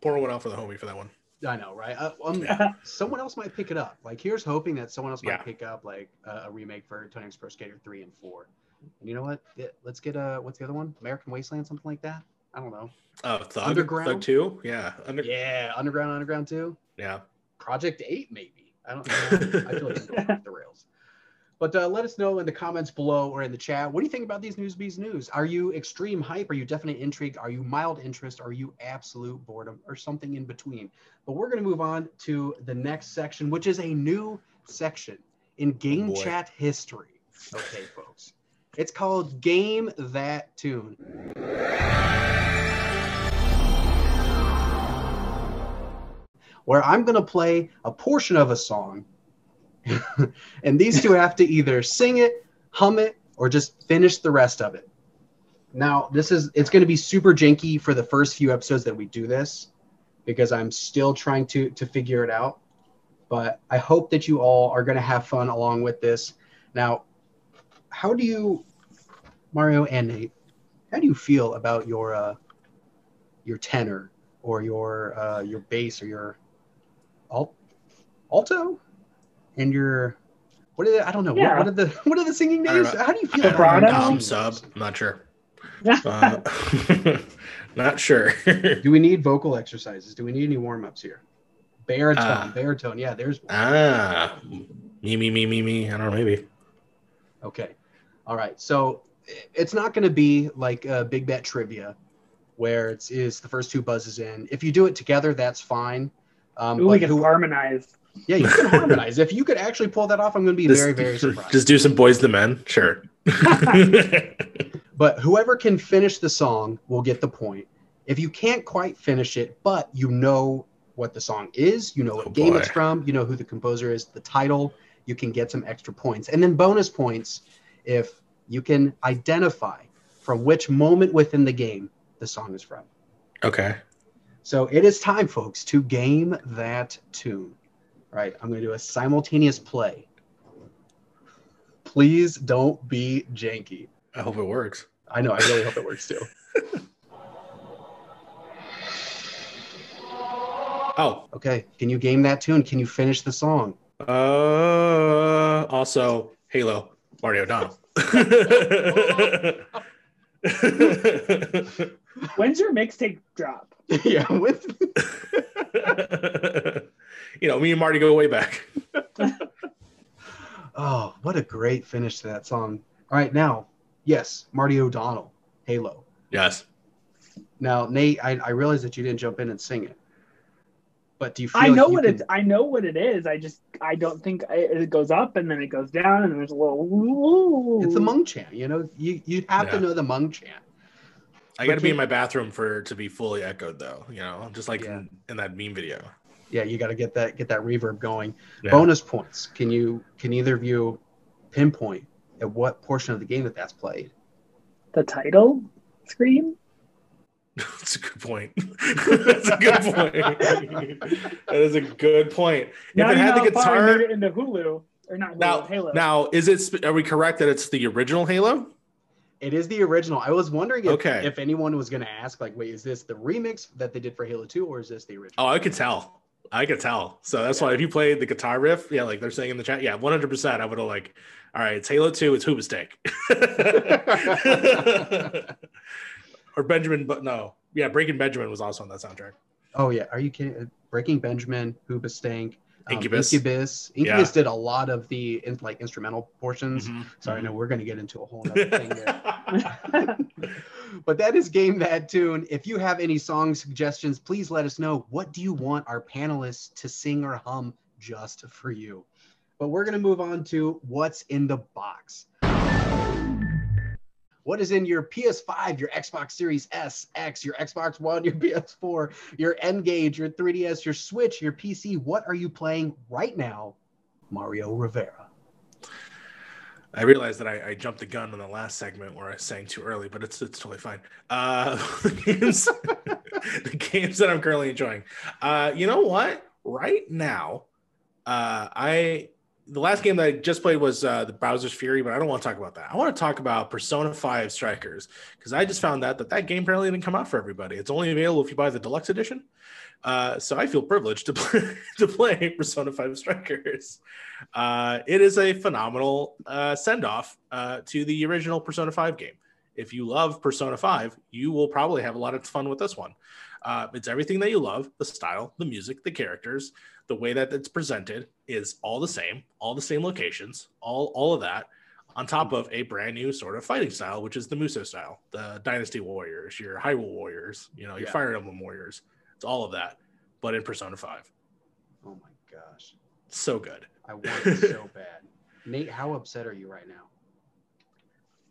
Pour one out for the homie for that one. I know, right? Uh, um, someone else might pick it up. Like here's hoping that someone else might Yeah. pick up like uh, a remake for Tony Hawk's Pro Skater three and four. And you know what? Let's get uh what's the other one? American Wasteland, something like that. I don't know. Oh, Thug, Underground? Thug 2? Yeah. Under- Yeah, Underground, Underground two. yeah. Project Eight, maybe. I don't know. I feel like I'm going off the rails. But uh, let us know in the comments below or in the chat. What do you think about these Newsbees news? Are you extreme hype? Are you definite intrigue? Are you mild interest? Are you absolute boredom or something in between? But we're going to move on to the next section, which is a new section in game boy. chat history. Okay, folks. It's called Game That Tune. Where I'm going to play a portion of a song, and these two have to either sing it, hum it, or just finish the rest of it. Now, this is it's going to be super janky for the first few episodes that we do this because I'm still trying to to figure it out. But I hope that you all are going to have fun along with this. Now, how do you Mario and Nate, how do you feel about your uh your tenor or your uh your bass or your alt alto and your what are the I don't know Yeah. what, what are the what are the singing names? How do you feel I about Vibrato? Um, sub. I'm not sure. Uh, not sure. Do we need vocal exercises? Do we need any warm ups here? Baritone, Uh, baritone. Yeah, there's one. ah. Me, me, me, me, me. I don't know. Maybe. Okay. All right. So it's not going to be like a big bet trivia where it's is the first two buzzes in. If you do it together, that's fine. Um, Ooh, we can who- harmonize. yeah, you can harmonize. If you could actually pull that off, I'm going to be Just- very, very surprised. Just do some Boyz II Men. Sure. But whoever can finish the song will get the point. If you can't quite finish it, but you know what the song is, you know what Oh, game boy. it's from, you know who the composer is, the title, you can get some extra points. And then bonus points if you can identify from which moment within the game the song is from. Okay. So it is time, folks, to game that tune. All right, I'm going to do a simultaneous play. Please don't be janky. I hope it works. I know, I really hope it works too. Oh, Okay, can you game that tune? Can you finish the song? uh, also Halo, Mario O'Donnell. When's your mixtape drop? yeah, with you know, me and Marty go way back. Oh, what a great finish to that song. All right, now, yes, Marty O'Donnell, Halo. Yes. Now, Nate, I, I realize that you didn't jump in and sing it, but do you feel I like know you what can- it. I know what it is. I just I don't think I, it goes up and then it goes down and there's a little. Ooh. It's the Mung chant, you know. You you have Yeah. to know the Mung chant. I got to be in my bathroom for to be fully echoed, though. You know, just like Yeah. in, in that meme video. Yeah, you got to get that get that reverb going. Yeah. Bonus points. Can you can either of you pinpoint at what portion of the game that that's played? the title screen. That's a good point. That's a good point. that is a good point. If Now it had the how far I guitar, made it into Hulu or not Hulu, now, Halo. now is it? Are we correct that it's the original Halo? It is the original. I was wondering if, Okay. if anyone was going to ask, like, wait, is this the remix that they did for Halo 2 or is this the original? Oh, I could tell. I could tell. So that's why if you played the guitar riff, yeah, like they're saying in the chat, yeah, one hundred percent. I would have like, all right, it's Halo Two, it's Hoobastank, or Benjamin, but no, yeah, Breaking Benjamin was also on that soundtrack. Oh, yeah. Are you kidding? Breaking Benjamin, Hoobastank, um, Incubus. Incubus. Incubus did a lot of the in, like instrumental portions. Mhm. Sorry, no, we're going to get into a whole other thing there. but that is game that tune. If you have any song suggestions, please let us know. What do you want our panelists to sing or hum just for you? But we're going to move on to what's in the box. What is in your PS5, your Xbox Series S, X, your Xbox One, your PS4, your N-Gage, your 3DS, your Switch, your PC? What are you playing right now, Mario Rivera? I realized that I, I jumped the gun in the last segment where I sang too early, but it's it's totally fine. Uh, the games, the games that I'm currently enjoying. Uh, you know what? Right now, uh, I the last game that I just played was uh, the Bowser's Fury, but I don't want to talk about that. I want to talk about Persona Five Strikers because I just found out that that game apparently didn't come out for everybody. It's only available if you buy the deluxe edition. Uh, so I feel privileged to play, to play Persona 5 Strikers. Uh, it is a phenomenal uh, send off uh, to the original Persona 5 game. If you love Persona 5, you will probably have a lot of fun with this one. Uh, it's everything that you love the style, the music, the characters, the way that it's presented is all the same, all the same locations, all, all of that on top of a brand new sort of fighting style, which is the Muso style, the Dynasty Warriors, your Hyrule Warriors, you know, your Yeah. Fire Emblem Warriors. It's all of that, but in Persona 5. Oh my gosh. So good. I want it so bad. Nate, how upset are you right now?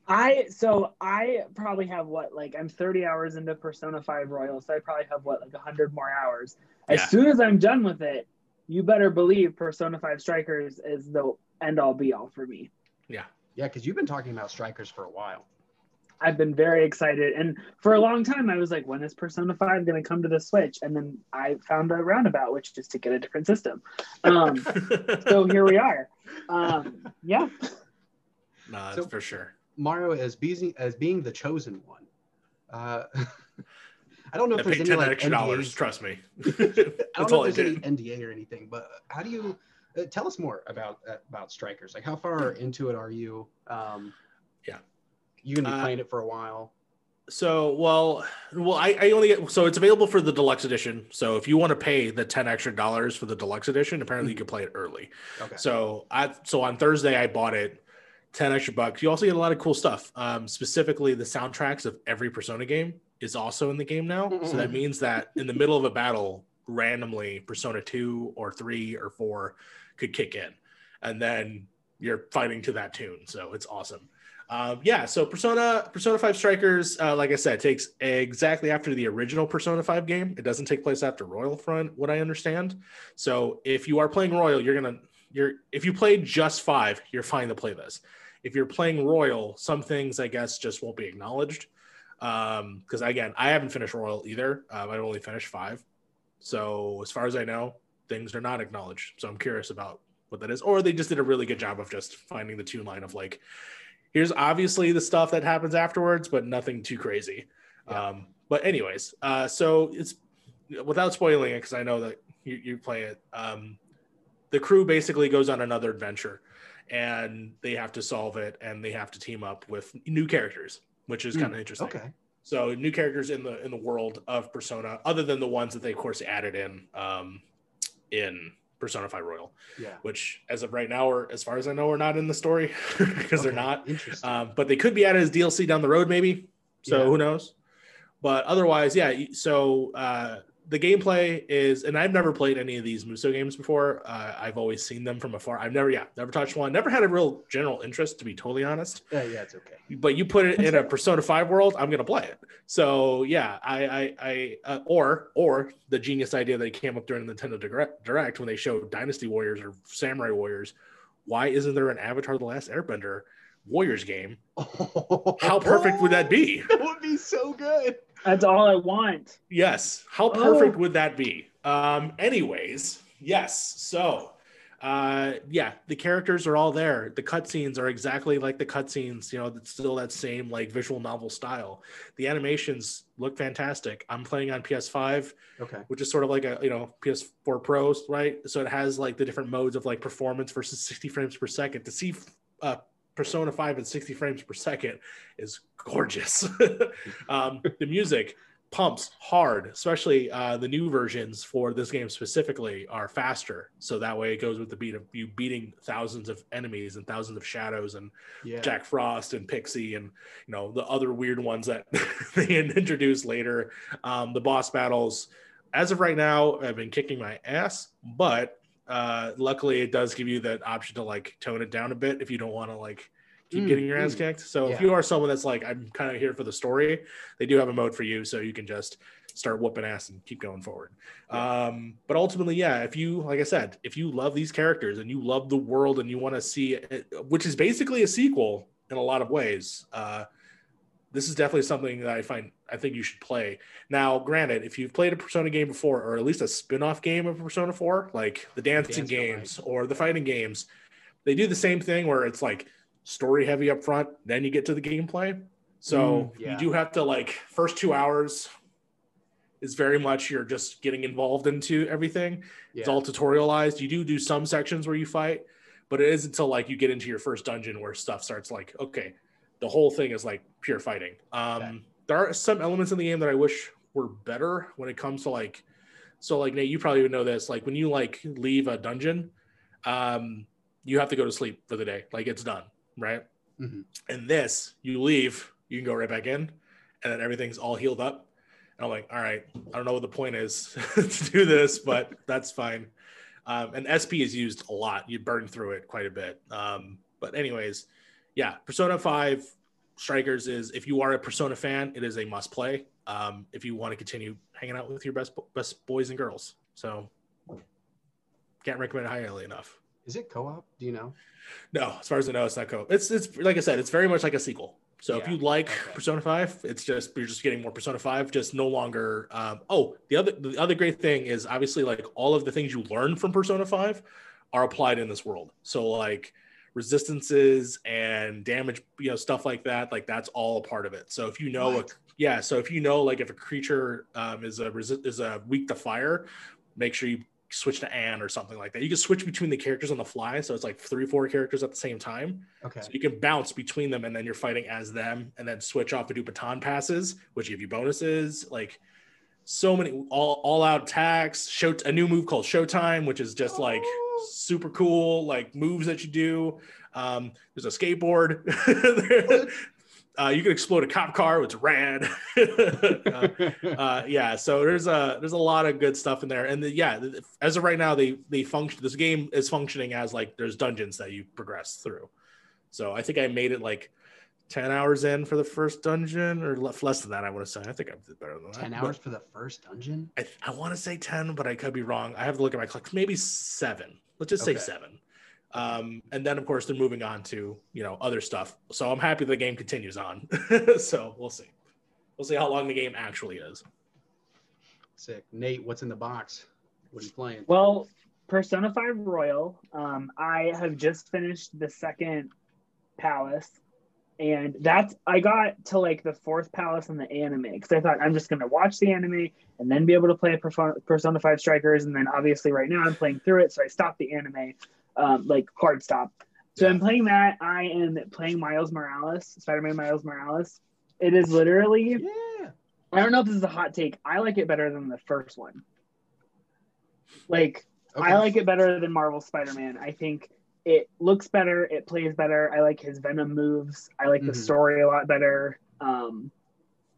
I so I probably have what like I'm 30 hours into Persona 5 Royal, so I probably have what like 100 more hours. As Yeah. soon as I'm done with it, you better believe Persona 5 Strikers is the end all be all for me. Yeah, Yeah, because you've been talking about strikers for a while. I've been very excited, and for a long time I was like, when is Persona 5 going to come to the Switch? And then I found a roundabout, which is to get a different system. Um, so here we are. Um, yeah, no, that's So- for sure. Mario as being as being the chosen one. Uh, I don't know I if there's paid any 10 like extra dollars, trust me. I don't know if there's any NDA or anything, but how do you uh, tell us more about uh, about strikers? Like, how far into it are you? Um, Yeah. you gonna be Uh, playing it for a while? So, well, well, I, I only get so it's available for the deluxe edition. So, if you want to pay the ten extra dollars for the deluxe edition, apparently you can play it early. Okay. So, I so on Thursday I bought it, ten extra bucks. You also get a lot of cool stuff. Um, specifically, the soundtracks of every Persona game is also in the game now. So that means that in the middle of a battle, randomly Persona two or three or four could kick in, and then you're fighting to that tune. So it's awesome. Um, yeah, so Persona Persona 5 Strikers, uh, like I said, takes exactly after the original Persona 5 game. It doesn't take place after Royal Front, what I understand. So if you are playing Royal, you're gonna you're if you play just five, you're fine to play this. If you're playing Royal, some things I guess just won't be acknowledged. Um, because again, I haven't finished Royal either. Um, I've only finished five. So as far as I know, things are not acknowledged. So I'm curious about what that is. Or they just did a really good job of just finding the tune line of like, here's obviously the stuff that happens afterwards, but nothing too crazy. Yeah. Um, but anyways, uh, so it's without spoiling it because I know that you, you play it. Um, the crew basically goes on another adventure, and they have to solve it, and they have to team up with new characters, which is Hmm, kind of interesting. Okay. So new characters in the in the world of Persona, other than the ones that they of course added in um, in Persona 5 Royal, Yeah. which as of right now, or as far as I know, are not in the story because they're not. Interesting. Um, but they could be added as DLC down the road, maybe. So Yeah. who knows? But otherwise, yeah. So uh, the gameplay is, and I've never played any of these Muso games before. Uh, I've always seen them from afar. I've never, yeah, never touched one. Never had a real general interest, to be totally honest. yeah, yeah, it's okay. But you put it in a Persona Five world, I'm gonna play it. So yeah, I, I, I uh, or or the genius idea that came up during the Nintendo Direct, Direct when they showed Dynasty Warriors or Samurai Warriors. Why isn't there an Avatar: The Last Airbender Warriors game? How perfect would that be? That would be so good. That's all I want. Yes. How perfect would that be? Um, anyways, yes. So, uh, yeah, the characters are all there. The cutscenes are exactly like the cutscenes. You know, it's still that same like visual novel style. The animations look fantastic. I'm playing on PS5, Okay. which is sort of like a you know PS4 Pros, right? So it has like the different modes of like performance versus 60 frames per second. To see uh, Persona 5 at 60 frames per second is gorgeous. um, the music pumps hard, especially uh, the new versions for this game specifically are faster. So that way it goes with the beat of you beating thousands of enemies and thousands of shadows and Yeah. Jack Frost and Pixie and you know the other weird ones that they introduced later. Um, the boss battles, as of right now, have been kicking my ass, but uh, luckily it does give you that option to like tone it down a bit if you don't want to like keep Mm, getting your ass mm. kicked. So if you are someone that's like I'm kind of here for the story, they do have a mode for you, so you can just start whooping ass and keep going forward. Um, but ultimately, yeah, if you, like I said, if you love these characters and you love the world and you want to see it, which is basically a sequel in a lot of ways, uh, this is definitely something that I find I think you should play. Now, granted, if you've played a Persona game before, or at least a spin-off game of Persona 4, like the dancing Dance games or the fighting games, they do the same thing where it's like story heavy up front, then you get to the gameplay. So Mm, yeah. you do have to like first two hours is very much you're just getting involved into everything. Yeah. It's all tutorialized. You do do some sections where you fight, but it is until like you get into your first dungeon where stuff starts like okay, the whole thing is like pure fighting. Um, Okay. There are some elements in the game that I wish were better when it comes to like, so like Nate, you probably would know this. Like when you like leave a dungeon, um, you have to go to sleep for the day. Like it's done, right? Mhm. And this, you leave, you can go right back in, and then everything's all healed up. And I'm like, all right, I don't know what the point is to do this, but that's fine. Um, and SP is used a lot. You burn through it quite a bit. Um, but anyways, yeah, Persona 5 Strikers is if you are a Persona fan, it is a must play. Um, if you want to continue hanging out with your best best boys and girls. So can't recommend it highly enough. Is it co-op? Do you know? No, as far as I know, it's not co. Op. It's it's like I said, it's very much like a sequel. So if Yeah, you like okay. Persona Five, it's just you're just getting more Persona Five, just no longer. Um, oh, the other the other great thing is obviously like all of the things you learn from Persona Five are applied in this world. So like resistances and damage, you know, stuff like that. Like that's all a part of it. So if you know, a, yeah. So if you know, like if a creature um, is a resi- is a weak to fire, make sure you switch to Ann or something like that. You can switch between the characters on the fly, so it's like three, four characters at the same time. Okay. So you can bounce between them, and then you're fighting as them, and then switch off and do baton passes, which give you bonuses. Like so many all all out attacks. Show a new move called Showtime, which is just like Oh. Super cool, like moves that you do. Um, there's a skateboard. uh, you can explode a cop car, which is rad. uh, uh, yeah, so there's a there's a lot of good stuff in there, and the, yeah, as of right now, they they function. This game is functioning as like there's dungeons that you progress through. So I think I made it like ten hours in for the first dungeon, or less than that. I want to say. I think I did better than that. Ten but hours for the first dungeon. I, I want to say ten, but I could be wrong. I have to look at my clock. Maybe seven. Let's just say seven. Um, and then of course they're moving on to you know other stuff. So I'm happy the game continues on. so we'll see. We'll see how long the game actually is. Sick. Nate, what's in the box? What are you playing? Well, Persona 5 Royal. Um, I have just finished the second palace. And that's I got to like the fourth palace in the anime because I thought I'm just gonna watch the anime and then be able to play Persona 5 Strikers. And then obviously right now I'm playing through it, so I stopped the anime, um, like hard stop. So yeah. I'm playing that. I am playing Miles Morales, Spider-Man Miles Morales. It is literally yeah. I don't know if this is a hot take. I like it better than the first one. Like okay. I like it better than Marvel Spider-Man. I think it looks better, it plays better. I like his Venom moves. I like mm-hmm. the story a lot better. Um,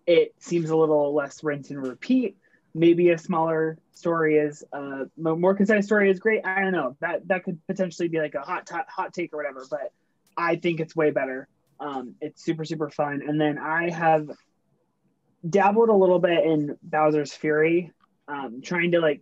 it seems a little less rinse and repeat. Maybe a smaller story is uh, more concise story is great. I don't know that that could potentially be like a hot t- hot take or whatever, but I think it's way better. Um, it's super super fun. And then I have dabbled a little bit in Bowser's Fury, um, trying to like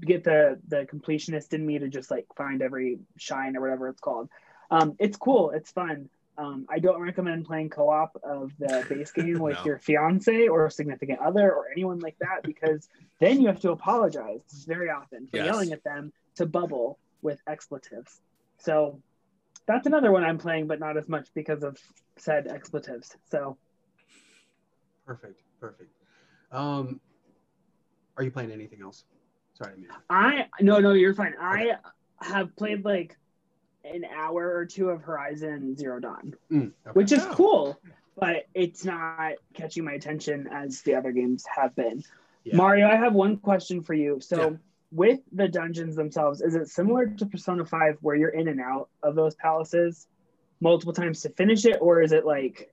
get the the completionist in me to just like find every shine or whatever it's called. Um, it's cool. It's fun. Um, I don't recommend playing co-op of the base game with no. your fiance or significant other or anyone like that because then you have to apologize very often for yes. yelling at them to bubble with expletives. So that's another one I'm playing, but not as much because of said expletives. So perfect, perfect. Um, are you playing anything else? Sorry, I no no you're fine. Okay. I have played like an hour or two of Horizon Zero Dawn, mm, okay. which is oh. cool, but it's not catching my attention as the other games have been. Yeah. Mario, I have one question for you. So, yeah. with the dungeons themselves, is it similar to Persona 5 where you're in and out of those palaces multiple times to finish it, or is it like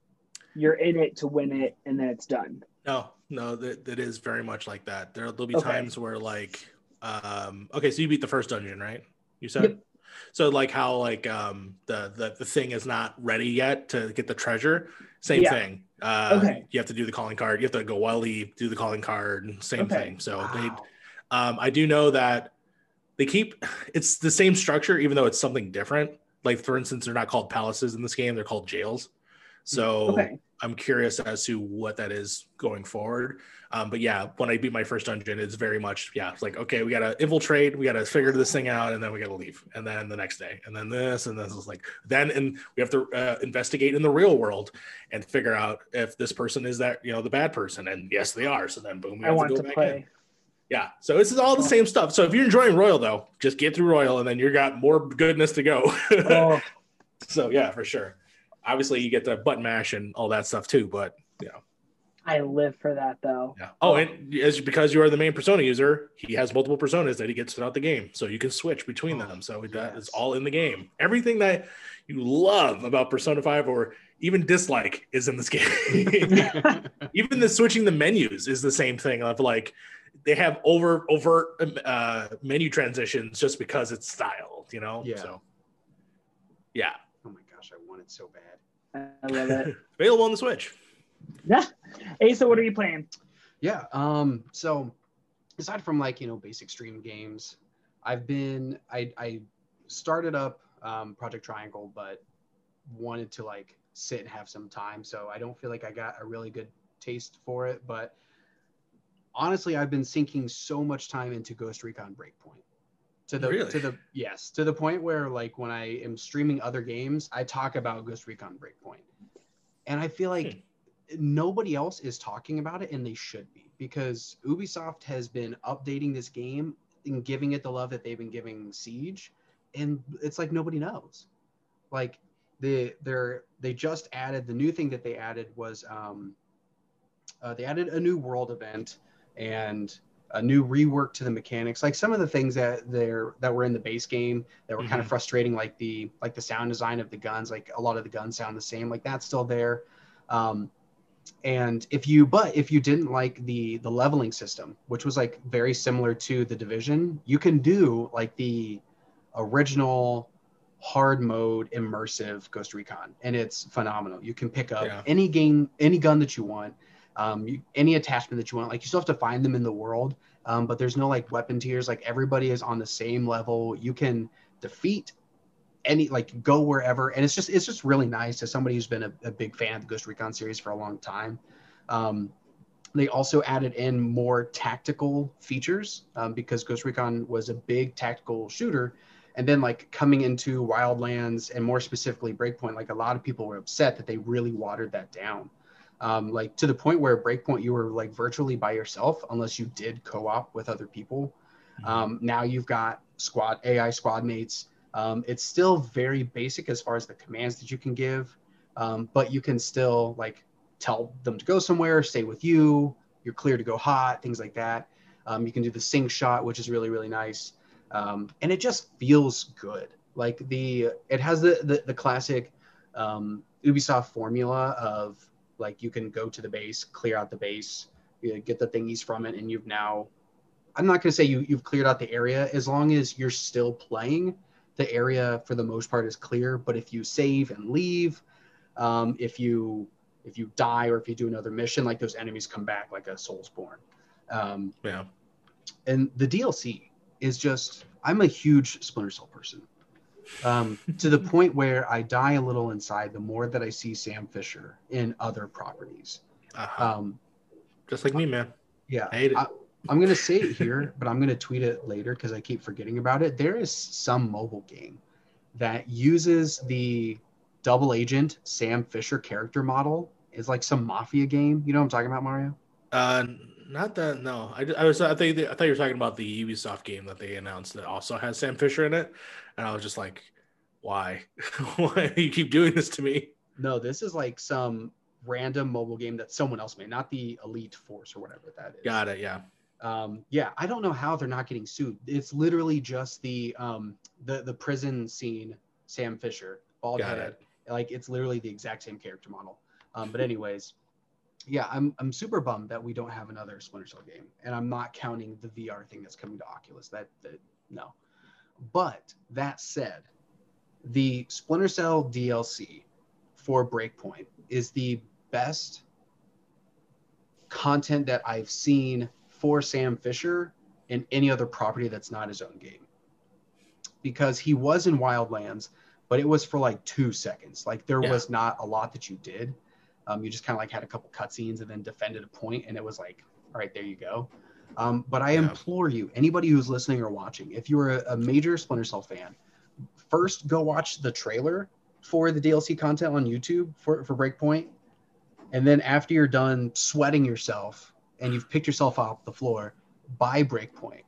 you're in it to win it and then it's done? No, no, that, that is very much like that. There, there'll be okay. times where like um okay so you beat the first dungeon right you said yep. so like how like um the, the the thing is not ready yet to get the treasure same yeah. thing uh okay. you have to do the calling card you have to go welly do the calling card same okay. thing so wow. they um i do know that they keep it's the same structure even though it's something different like for instance they're not called palaces in this game they're called jails so okay. I'm curious as to what that is going forward. Um, but yeah, when I beat my first dungeon, it's very much yeah, it's like okay, we gotta infiltrate, we gotta figure this thing out, and then we gotta leave, and then the next day, and then this, and this is like then, and we have to uh, investigate in the real world and figure out if this person is that you know the bad person, and yes, they are. So then boom, we I want to, to play. In. Yeah, so this is all the same stuff. So if you're enjoying Royal though, just get through Royal, and then you got more goodness to go. oh. So yeah, for sure obviously you get the button mash and all that stuff too, but you know. I live for that though. Yeah. Oh, and as because you are the main persona user, he has multiple personas that he gets throughout the game, so you can switch between oh, them. So yes. that is all in the game. Everything that you love about Persona Five or even dislike is in this game. even the switching the menus is the same thing. Of like they have over overt uh, menu transitions just because it's styled, you know. Yeah. So yeah. Oh my gosh, I want it so bad. I love it. Available on the Switch. Yeah. Asa, what are you playing? Yeah. Um. So, aside from like you know basic stream games, I've been I I started up um, Project Triangle, but wanted to like sit and have some time. So I don't feel like I got a really good taste for it. But honestly, I've been sinking so much time into Ghost Recon Breakpoint to the really? to the yes to the point where like when I am streaming other games, I talk about Ghost Recon Breakpoint, and I feel like hmm. nobody else is talking about it, and they should be because Ubisoft has been updating this game and giving it the love that they've been giving Siege, and it's like nobody knows. Like they they're they just added the new thing that they added was um, uh, they added a new world event and a new rework to the mechanics like some of the things that they're that were in the base game that were mm-hmm. kind of frustrating like the like the sound design of the guns like a lot of the guns sound the same like that's still there um, and if you but if you didn't like the the leveling system which was like very similar to the division you can do like the original hard mode immersive ghost recon and it's phenomenal you can pick up yeah. any game any gun that you want um, you, any attachment that you want. Like you still have to find them in the world, um, but there's no like weapon tiers. Like everybody is on the same level. You can defeat any like go wherever, and it's just it's just really nice as somebody who's been a, a big fan of the Ghost Recon series for a long time. Um, they also added in more tactical features um, because Ghost Recon was a big tactical shooter. And then, like coming into Wildlands and more specifically Breakpoint, like a lot of people were upset that they really watered that down. Um, like to the point where Breakpoint, you were like virtually by yourself unless you did co op with other people. Mm-hmm. Um, now you've got squad AI squad mates. Um, it's still very basic as far as the commands that you can give, um, but you can still like tell them to go somewhere, stay with you, you're clear to go hot, things like that. Um, you can do the sync shot, which is really, really nice. Um, and it just feels good. Like the, it has the, the, the classic um, Ubisoft formula of like you can go to the base, clear out the base, get the thingies from it, and you've now, I'm not going to say you, you've cleared out the area as long as you're still playing. The area for the most part is clear, but if you save and leave, um, if you if you die or if you do another mission, like those enemies come back like a Soulsborne. Um, yeah. And the DLC is just, I'm a huge Splinter Cell person. Um, to the point where I die a little inside the more that I see Sam Fisher in other properties. Uh-huh. Um, just like me, man. Yeah. I hate it. I, I'm going to say it here, but I'm going to tweet it later because I keep forgetting about it. There is some mobile game that uses the double agent Sam Fisher character model It's like some mafia game. You know what I'm talking about, Mario? Uh, not that. No, I, I was. I think I thought you were talking about the Ubisoft game that they announced that also has Sam Fisher in it, and I was just like, why? why do you keep doing this to me? No, this is like some random mobile game that someone else made, not the Elite Force or whatever that is. Got it. Yeah. Um, yeah, I don't know how they're not getting sued. It's literally just the um, the the prison scene. Sam Fisher, bald Got head. It like it's literally the exact same character model. Um, but anyways, yeah, I'm I'm super bummed that we don't have another Splinter Cell game, and I'm not counting the VR thing that's coming to Oculus. That that no. But that said, the Splinter Cell DLC for Breakpoint is the best content that I've seen for Sam Fisher in any other property that's not his own game. Because he was in Wildlands, but it was for like two seconds. Like there yeah. was not a lot that you did. Um, you just kind of like had a couple cutscenes and then defended a point, and it was like, all right, there you go. Um, but I yeah. implore you, anybody who's listening or watching, if you're a, a major Splinter Cell fan, first go watch the trailer for the DLC content on YouTube for, for Breakpoint. And then after you're done sweating yourself and you've picked yourself off the floor, buy Breakpoint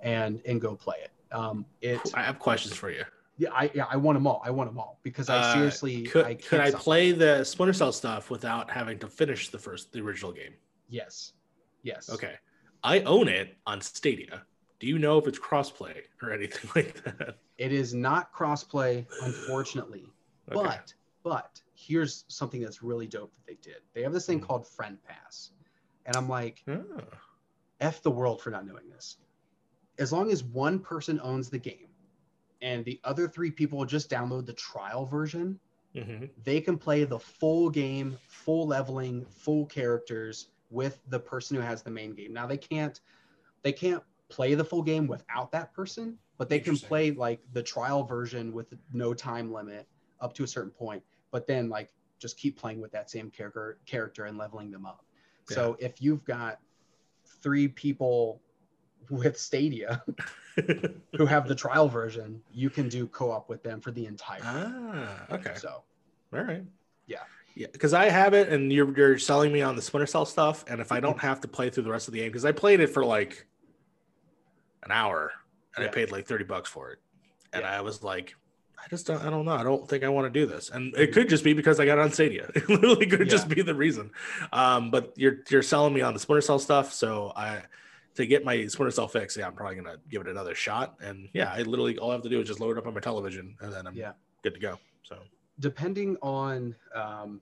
and and go play it. Um, it. I have questions for you. Yeah, I yeah, I want them all. I want them all because I uh, seriously uh, could I could I play the Splinter Cell stuff without having to finish the first the original game? Yes. Yes. Okay. I own it on Stadia. Do you know if it's crossplay or anything like that? It is not crossplay, unfortunately. okay. But but here's something that's really dope that they did. They have this thing mm. called Friend Pass, and I'm like, oh. f the world for not knowing this. As long as one person owns the game and the other three people just download the trial version, mm-hmm. they can play the full game, full leveling, full characters with the person who has the main game. Now they can't they can't play the full game without that person, but they can play like the trial version with no time limit up to a certain point, but then like just keep playing with that same character character and leveling them up. Yeah. So if you've got three people with Stadia who have the trial version, you can do co-op with them for the entire. Ah, okay. So, all right. Yeah. Yeah, because I have it, and you're you're selling me on the Splinter Cell stuff, and if I don't have to play through the rest of the game, because I played it for like an hour, and yeah. I paid like thirty bucks for it, and yeah. I was like, I just don't, I don't know, I don't think I want to do this, and it could just be because I got on Stadia. It literally could yeah. just be the reason. Um, but you're you're selling me on the Splinter Cell stuff, so I to get my Splinter Cell fixed, yeah, I'm probably gonna give it another shot. And yeah, I literally all I have to do is just load it up on my television, and then I'm yeah. good to go. So depending on um,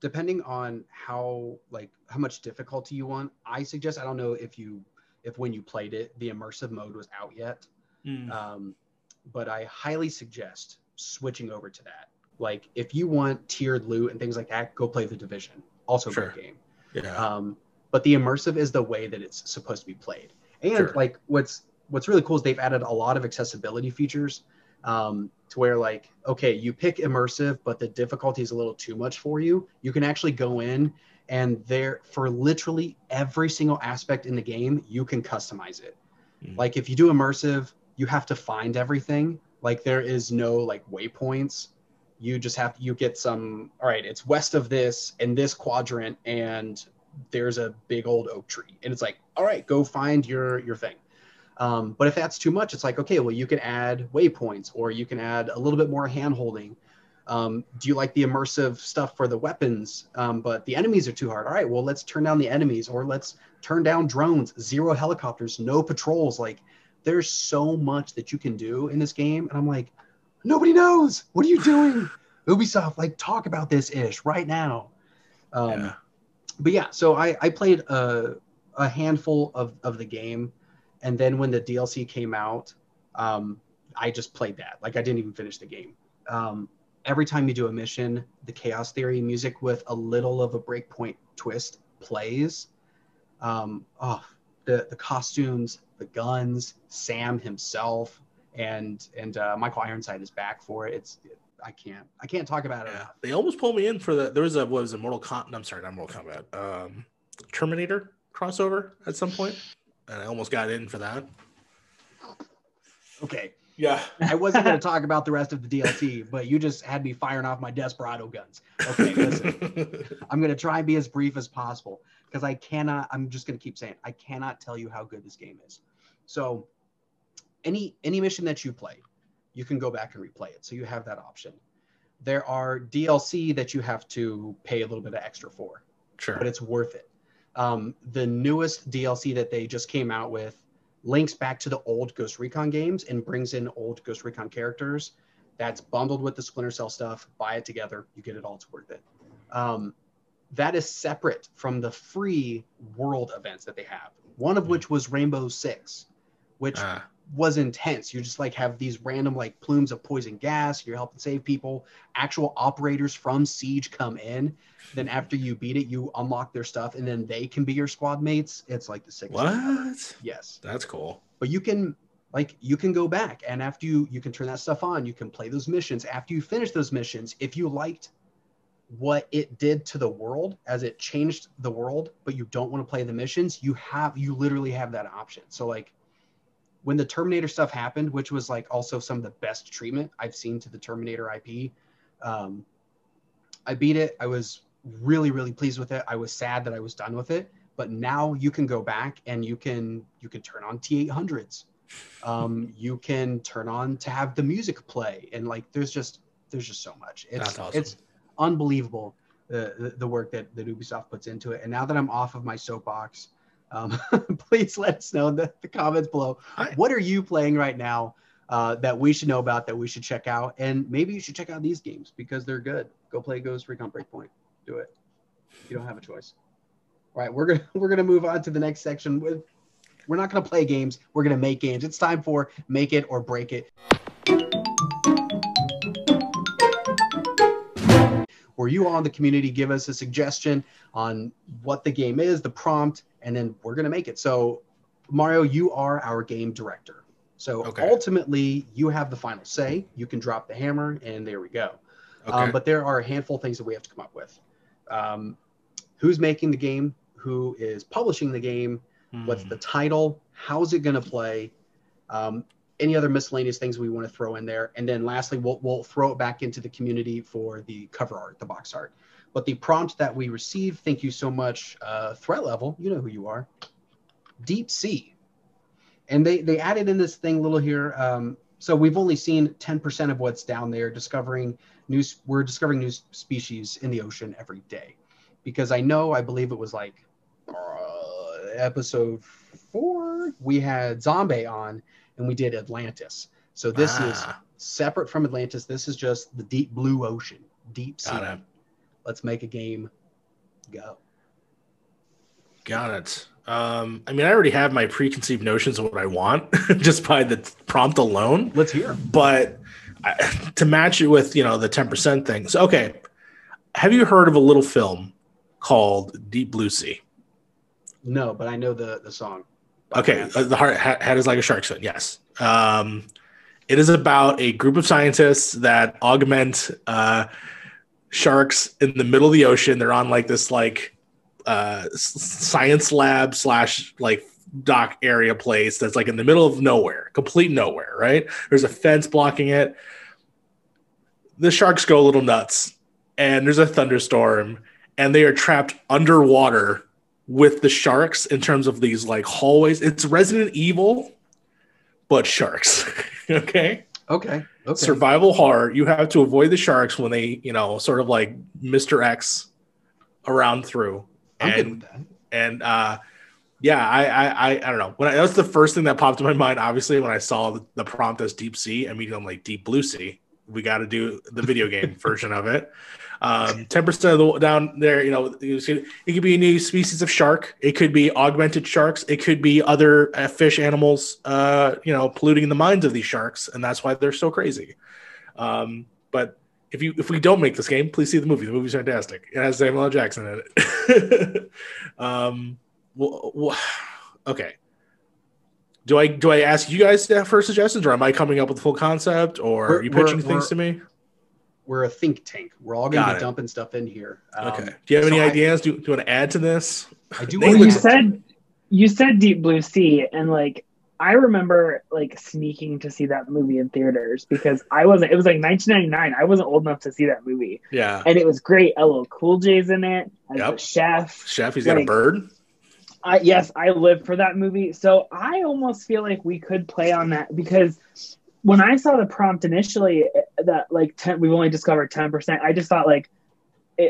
depending on how like how much difficulty you want, I suggest I don't know if you if when you played it the immersive mode was out yet, mm. um, but I highly suggest switching over to that. Like if you want tiered loot and things like that, go play the Division. Also sure. great game. Yeah. Um, but the immersive is the way that it's supposed to be played. And sure. like what's what's really cool is they've added a lot of accessibility features. um, to where like okay you pick immersive but the difficulty is a little too much for you you can actually go in and there for literally every single aspect in the game you can customize it mm. like if you do immersive you have to find everything like there is no like waypoints you just have you get some all right it's west of this in this quadrant and there's a big old oak tree. And it's like all right go find your your thing. Um, but if that's too much it's like okay well you can add waypoints or you can add a little bit more hand holding. Um, do you like the immersive stuff for the weapons? Um, but the enemies are too hard. All right well let's turn down the enemies or let's turn down drones zero helicopters no patrols. Like there's so much that you can do in this game. And i'm like nobody knows. What are you doing? Ubisoft like talk about this ish right now. Um, yeah but yeah, so I, I played a, a handful of, of the game. And then when the DLC came out, um, I just played that. Like I didn't even finish the game. Um, every time you do a mission, the Chaos Theory music with a little of a breakpoint twist plays. Um, oh, the the costumes, the guns, Sam himself, and and uh, Michael Ironside is back for it. It's I can't. I can't talk about it. Yeah, they almost pulled me in for the. There was a what was a Mortal Kombat. I'm sorry, not Mortal Kombat. Um, Terminator crossover at some point, and I almost got in for that. Okay. Yeah. I wasn't going to talk about the rest of the DLC, but you just had me firing off my Desperado guns. Okay, listen. I'm going to try and be as brief as possible because I cannot. I'm just going to keep saying I cannot tell you how good this game is. So, any any mission that you play, you can go back and replay it. So you have that option. There are DLC that you have to pay a little bit of extra for, sure, but it's worth it. Um, the newest DLC that they just came out with links back to the old Ghost Recon games and brings in old Ghost Recon characters. That's bundled with the Splinter Cell stuff. Buy it together, you get it all. It's worth it. Um, that is separate from the free world events that they have. One of hmm. which was Rainbow Six, which uh was intense. You just like have these random like plumes of poison gas. You're helping save people. Actual operators from Siege come in. Then after you beat it, you unlock their stuff, and then they can be your squad mates. It's like the six. What? Yes. That's cool. But you can like you can go back and after you you can turn that stuff on. You can play those missions. After you finish those missions, if you liked what it did to the world as it changed the world, but you don't want to play the missions, you have you literally have that option. So like when the Terminator stuff happened, which was like also some of the best treatment I've seen to the Terminator IP, um, I beat it. I was really, really pleased with it. I was sad that I was done with it, but now you can go back and you can you can turn on T800s. Um, you can turn on to have the music play, and like there's just there's just so much. It's awesome. it's unbelievable the, the the work that that Ubisoft puts into it. And now that I'm off of my soapbox um, please let us know in the, the comments below. What are you playing right now uh, that we should know about, that we should check out? And maybe you should check out these games because they're good. Go play Ghost Recon Breakpoint. Do it. You don't have a choice. All right, we're gonna we're gonna move on to the next section. With we're not gonna play games. We're gonna make games. It's time for make it or break it. Where you all in the community give us a suggestion on what the game is, the prompt, and then we're going to make it. So, Mario, you are our game director. So okay. ultimately, you have the final say. You can drop the hammer, and there we go. Um, okay. Um, but there are a handful of things that we have to come up with. Um, who's making the game? Who is publishing the game? Hmm. What's the title? How's it going to play? Um, any other miscellaneous things we want to throw in there? And then lastly, we'll, we'll throw it back into the community for the cover art, the box art. But the prompt that we received, thank you so much, uh, threat level, you know who you are, deep sea. And they, they added in this thing little here. Um, so we've only seen 10% of what's down there, discovering new, we're discovering new species in the ocean every day. Because I know, I believe it was like uh, episode four, we had Zombie on and we did Atlantis. So this ah. is separate from Atlantis. This is just the deep blue ocean, deep sea. Let's make a game. Go. Got it. Um, I mean, I already have my preconceived notions of what I want just by the prompt alone. Let's hear. But I, to match it with you know the ten percent things. Okay, have you heard of a little film called Deep Blue Sea? No, but I know the the song. Okay, uh, the heart head is like a shark's fin. Yes. Um, It is about a group of scientists that augment uh, sharks in the middle of the ocean. They're on like this like uh, science lab slash like dock area place that's like in the middle of nowhere, complete nowhere. Right? There's a fence blocking it. The sharks go a little nuts, and there's a thunderstorm, and they are trapped underwater with the sharks in terms of these like hallways. It's Resident Evil, but sharks. okay. Okay. Okay. Survival horror. You have to avoid the sharks when they, you know, sort of like Mr. X around through. I'm good and with that. and uh yeah, I I I, I don't know. When I, that's the first thing that popped in my mind. Obviously, when I saw the, the prompt as deep sea, immediately I'm like deep blue sea. We got to do the video game version of it. Um, 10% of the down there, you know, it could be a new species of shark. It could be augmented sharks. It could be other uh, fish animals, uh, you know, polluting the minds of these sharks, and that's why they're so crazy. Um, but if you if we don't make this game, please see the movie. The movie's fantastic. It has Samuel L. Jackson in it. um, well, well, okay. Do I do I ask you guys for suggestions, or am I coming up with a full concept, or are We're- you pitching things to me? We're a think tank. We're all going to be it. dumping stuff in here. Um, Okay. Do you have any so I- ideas? Do, do you want to add to this? I, do Well, you would- said you said Deep Blue Sea, and like I remember like sneaking to see that movie in theaters because I wasn't. It was like 1999. I wasn't old enough to see that movie, Yeah. and it was great. LL Cool J's in it as Yep. the chef. Chef, he's got a bird. I yes, I lived for that movie, so I almost feel like we could play on that because when I saw the prompt initially, eh, that like 10, we've only discovered ten percent. I just thought like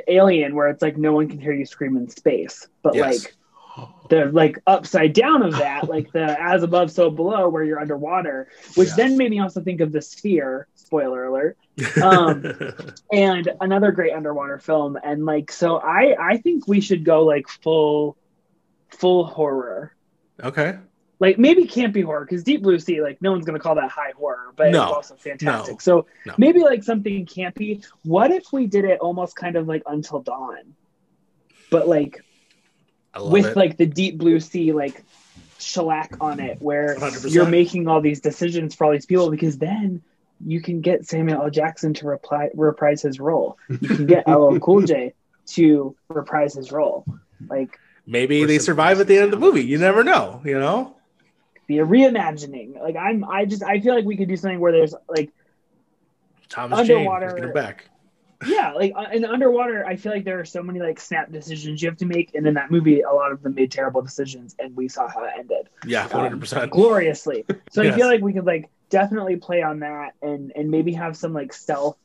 Alien, where it's like no one can hear you scream in space, but Yes. like the like upside down of that, like the as above so below, where you're underwater, which then made me also think of the Sphere. Spoiler alert um, and another great underwater film and like so i i think we should go like full full horror okay. Like maybe campy horror because deep blue sea like no one's gonna call that high horror but No. it's also fantastic No. so No. maybe like something campy what if we did it almost kind of like until dawn but like with it. like the deep blue sea like shellac on it where 100%. you're making all these decisions for all these people because then you can get Samuel L. Jackson to reply, reprise his role. You can get LL Cool J to reprise his role. Like Maybe they survive at the end of the movie. You never know, you know? Be a reimagining. Like I'm I just I feel like we could do something where there's like Thomas Underwater- let's get him back. yeah, like uh, in underwater I feel like there are so many like snap decisions you have to make and in that movie a lot of them made terrible decisions and we saw how it ended. Yeah, 100%. gloriously. So I feel like we could like definitely play on that and and maybe have some like stealth,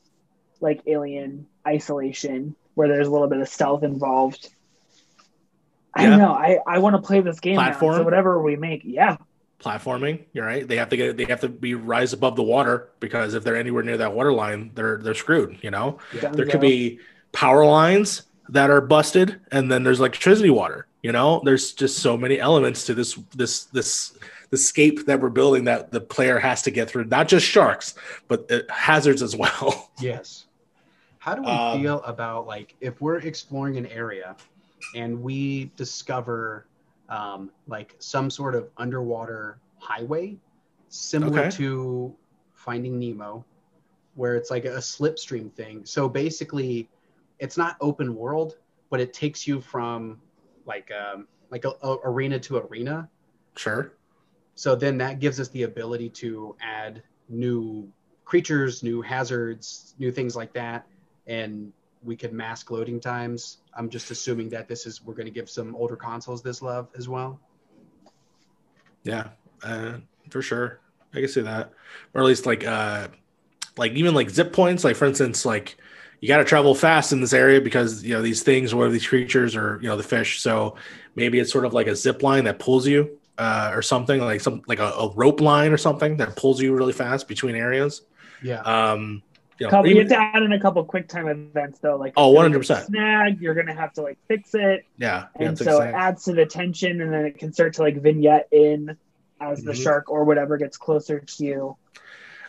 like alien isolation where there's a little bit of stealth involved. I Yeah. don't know. I I want to play this game. Now, so whatever we make, yeah, Platforming, you're right. They have to get they have to be rise above the water because if they're anywhere near that water line, they're they're screwed, you know? There could be power lines that are busted and then there's electricity water, you know? There's just so many elements to this this this the scape that we're building that the player has to get through, not just sharks, but uh, hazards as well. Yes. How do we Um, feel about like if we're exploring an area and we discover um, like some sort of underwater highway similar Okay. to Finding Nemo, where it's like a slipstream thing. So basically, it's not open world, but it takes you from like um, like a, a arena to arena. Sure. So then that gives us the ability to add new creatures, new hazards, new things like that, and we could mask loading times. I'm just assuming that this is we're going to give some older consoles this love as well. Yeah, uh, for sure. I can see that, or at least like, uh, like even like zip points. Like for instance, like you got to travel fast in this area because you know these things, are these creatures, or you know the fish. So maybe it's sort of like a zip line that pulls you, uh, or something like some like a, a rope line or something that pulls you really fast between areas. Yeah. Um, you know, Couple, you even- have to add in a couple quick time events though. Like Oh, if there's a 100%. Snag, you're gonna have to like fix it, yeah, and have so say- it adds to the tension, and then it can start to like vignette in as the Mhm. shark or whatever gets closer to you.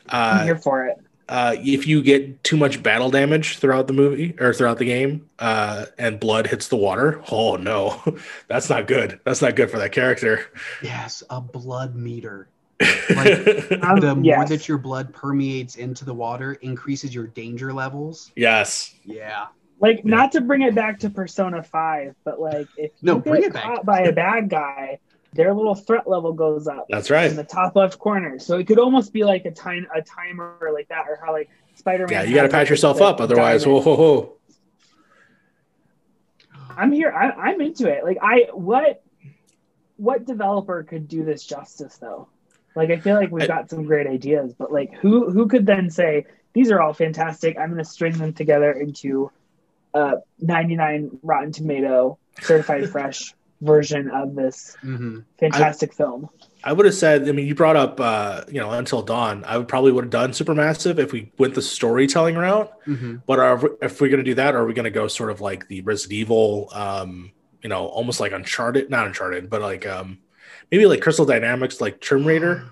I'm uh, here for it. uh, if you get too much battle damage throughout the movie or throughout the game, uh, and blood hits the water, oh no, that's not good. That's not good for that character. Yes, a blood meter. Um, the more that your blood permeates into the water, increases your danger levels. yes. Yeah. Like Yeah. not to bring it back to Persona Five, but like if No, you bring get it back. caught by a bad guy, their little threat level goes up That's right. in the top left corner. So it could almost be like a time a timer like that, or how like Spider Man. Yeah, you got to patch yourself up. Otherwise, whoa, whoa, whoa. I'm here. I, I'm into it. Like I what what developer could do this justice though? Like I feel like we've I- got some great ideas, but like who who could then say these are all fantastic? I'm going to string them together into a 99 Rotten Tomato certified fresh version of this hmm fantastic film. I would have said, I mean, you brought up, uh, you know, Until Dawn. I would probably would have done Supermassive if we went the storytelling route. hmm But are, if we're going to do that, are we going to go sort of like the Resident Evil, um, you know, almost like Uncharted, not Uncharted, but like um, maybe like Crystal Dynamics, like Tomb Raider?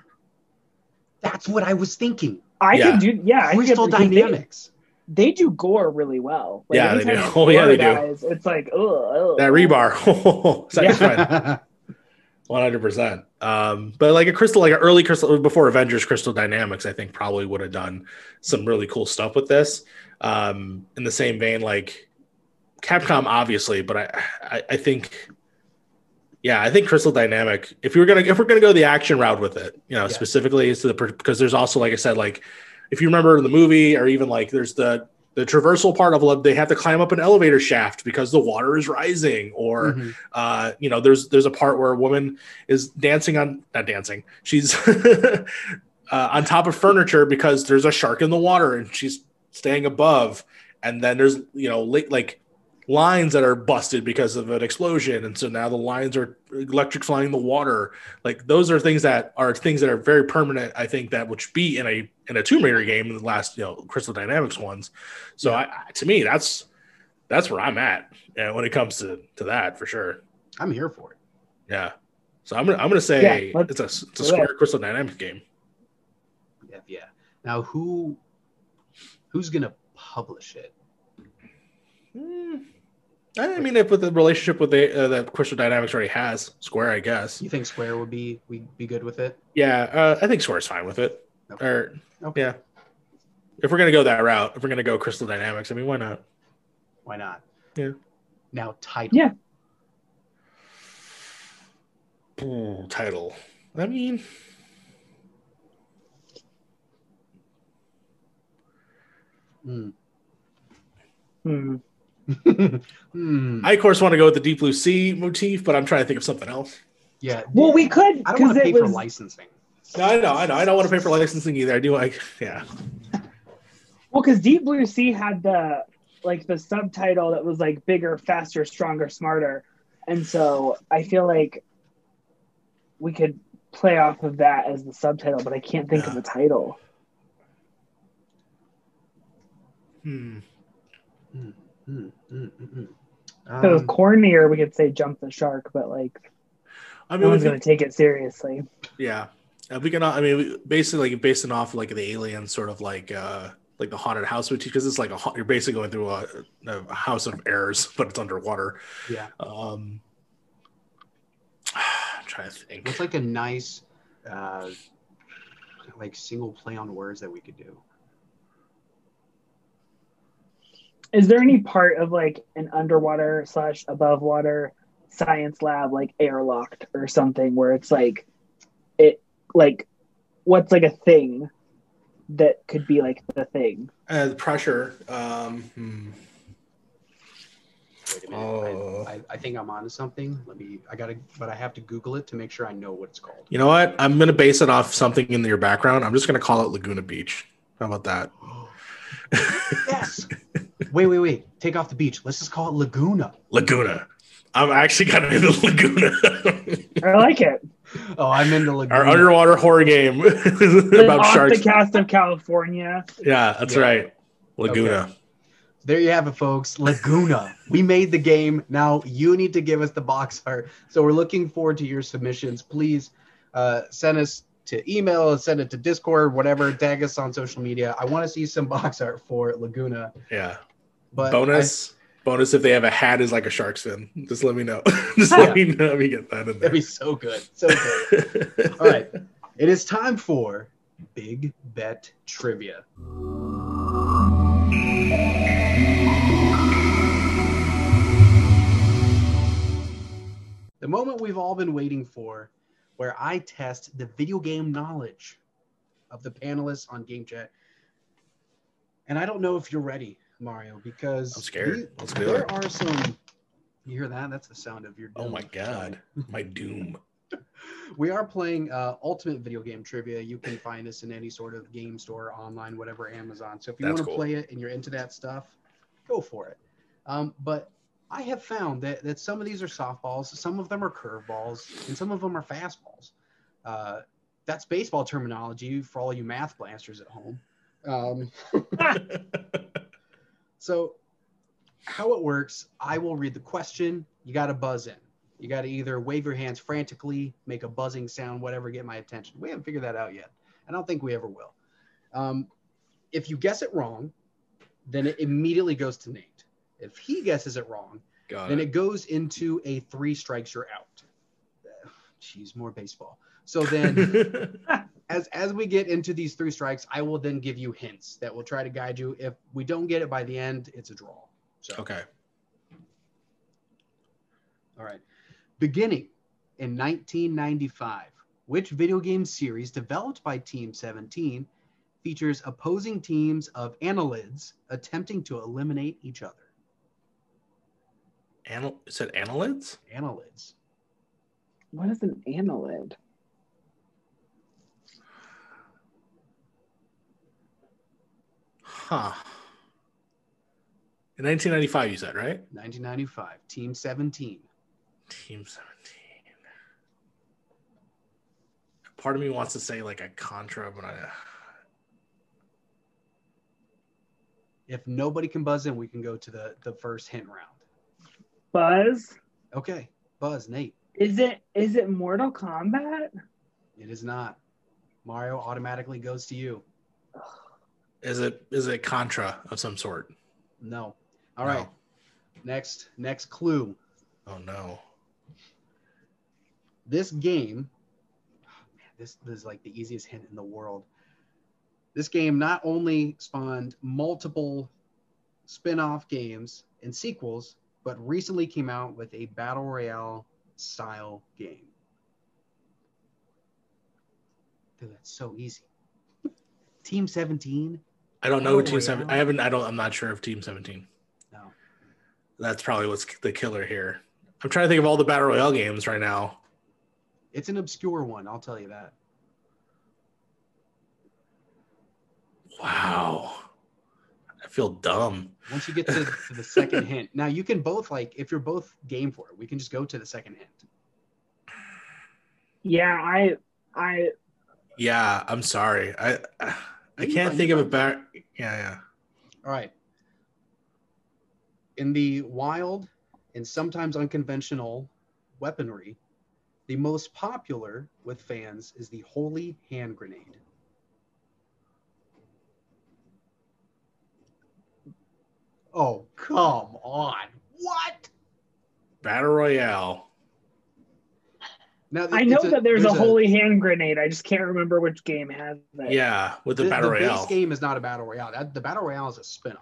That's what I was thinking. I Yeah. could do yeah, Crystal because they- Dynamics. They, do gore really well. Yeah, they do. Oh, yeah, gore they do. It's like oh, That rebar. Second. Yeah. One hundred percent. Um, but like a crystal, like an early crystal before Avengers, Crystal Dynamics, I think probably would have done some really cool stuff with this. Um, in the same vein, like Capcom, obviously, but I, I, I think, yeah, I think Crystal Dynamic. If we were gonna, if we're gonna go the action route with it, you know, Yeah. specifically is to the because there's also, like I said, like if you remember in the movie, or even like there's the the traversal part of love. they have to climb up an elevator shaft because the water is rising, or Mhm. uh, you know, there's there's a part where a woman is dancing on not dancing, she's uh, on top of furniture because there's a shark in the water and she's staying above, and then there's you know like lines that are busted because of an explosion, and so now the lines are electrifying the water. Like those are things that are things that are very permanent. I think that would be in a in a Tomb Raider game in the last you know Crystal Dynamics ones. So I, I- to me, that's that's where I'm at uh, when it comes to to that for sure. I'm here for it. Yeah. So I'm gonna I'm gonna say Yeah, it's a it's a Square that. Crystal Dynamics game. Yeah, yeah. Now who who's gonna publish it? Hmm. I mean, if with the relationship with the uh, that Crystal Dynamics already has Square, I guess. You think Square would be we be good with it? Yeah, uh, I think Square's fine with it. Okay. Or Okay. yeah, if we're gonna go that route, if we're gonna go Crystal Dynamics, I mean, why not? Why not? Yeah. Now title. Yeah. Ooh, title. I mean, Mm. Hmm. Hmm. I of course want to go with the Deep Blue Sea motif, but I'm trying to think of something else. Yeah. Well, we could I don't want to pay it for licensing. No, I know, I know, I don't want to pay for licensing either. I do like, yeah, well because Deep Blue Sea had the like the subtitle that was like bigger, faster, stronger, smarter, and so I feel like we could play off of that as the subtitle, but I can't think of Yeah. the title. hmm. Hmm. If it was Um, cornier, we could say jump the shark, but like I no mean, one's gonna take it seriously. Yeah, uh, we can. I mean, basically, like, basing off like the alien sort of like uh like the haunted house motif because it's like a you're basically going through a, a house of errors, but it's underwater. yeah. Um, I'm trying to think. What's like a nice uh like single play on words that we could do? Is there any part of like an underwater slash above water science lab like airlocked or something where it's like it like what's like a thing that could be like the thing? Uh, the pressure. Um, hmm. Wait a minute. Oh. I, I, I think I'm onto something. Let me I gotta but I have to Google it to make sure I know what it's called. You know what? I'm gonna base it off something in your background. I'm just gonna call it Laguna Beach. How about that? Yes. Wait, wait, wait. Take off the beach. Let's just call it Laguna. Laguna. I'm actually kind of into Laguna. I like it. Oh, I'm into Laguna. Our underwater horror game about Off sharks. the cast of California. Yeah, that's Yeah. right. Laguna. Okay. There you have it, folks. Laguna. we made the game. Now you need to give us the box art. So we're looking forward to your submissions. Please uh, send us to email, send it to Discord, whatever. Tag us on social media. I want to see some box art for Laguna. Yeah. But bonus. bonus if they have a hat is like a shark's fin. Just let me know. Just Yeah. let me know if you get that in there. that'd be so good. So good. All right. It is time for Big Bet Trivia. The moment we've all been waiting for, where I test the video game knowledge of the panelists on Game Chat. And I don't know if you're ready, Mario, because I'm scared. we- Let's do there it. are some. You hear that? That's the sound of your. Doom. Oh my god, my doom. We are playing uh, Ultimate Video Game Trivia. You can find this in any sort of game store, online, whatever, Amazon. So if you That's want to cool. play it and you're into that stuff, go for it. Um, but I have found that, that some of these are softballs, some of them are curveballs, and some of them are fastballs. Uh, that's baseball terminology for all you math blasters at home. Um, so, how it works, I will read the question. You got to buzz in. You got to either wave your hands frantically, make a buzzing sound, whatever, get my attention. We haven't figured that out yet. I don't think we ever will. Um, if you guess it wrong, then it immediately goes to Nate. If he guesses it wrong, Got then it. it goes into a three strikes you're out. Jeez, more baseball. So then as as we get into these three strikes, I will then give you hints that will try to guide you. If we don't get it by the end, it's a draw. So okay. all right. Beginning in 1995, which video game series developed by Team 17 features opposing teams of annelids attempting to eliminate each other? Anal- is it annelids? Annelids. What is an annelid? Huh. In 1995, you said, right? 1995, Team 17. Team 17. Part of me wants to say like a Contra, but I. If nobody can buzz in, we can go to the the first hint round. Buzz? Okay, buzz, Nate. Is it is it Mortal Kombat? It is not. Mario automatically goes to you. Is it is it Contra of some sort? No. All right. Next next clue. Oh no. This game, oh, man, this, this is like the easiest hint in the world. This game not only spawned multiple spin-off games and sequels, but recently came out with a battle royale style game. Dude, that's so easy. Team 17? I don't know Oh, Team Seven. yeah. I haven't. I don't. I'm not sure of Team 17. No. That's probably what's the killer here. I'm trying to think of all the battle royale games right now. It's an obscure one, I'll tell you that. Wow. I feel dumb. Once you get to, to the second hint, now you can both like if you're both game for it, we can just go to the second hint. Yeah, I I Yeah, I'm sorry. I I You're can't think of a better. Yeah, yeah. All right. In the wild and sometimes unconventional weaponry, the most popular with fans is the holy hand grenade. Oh, come on. What? Battle royale. Now I know it's that there's, a holy hand grenade. I just can't remember which game has it. Yeah, with the, the, battle the royale. base game is not a battle royale. That, the battle royale is a spin-off.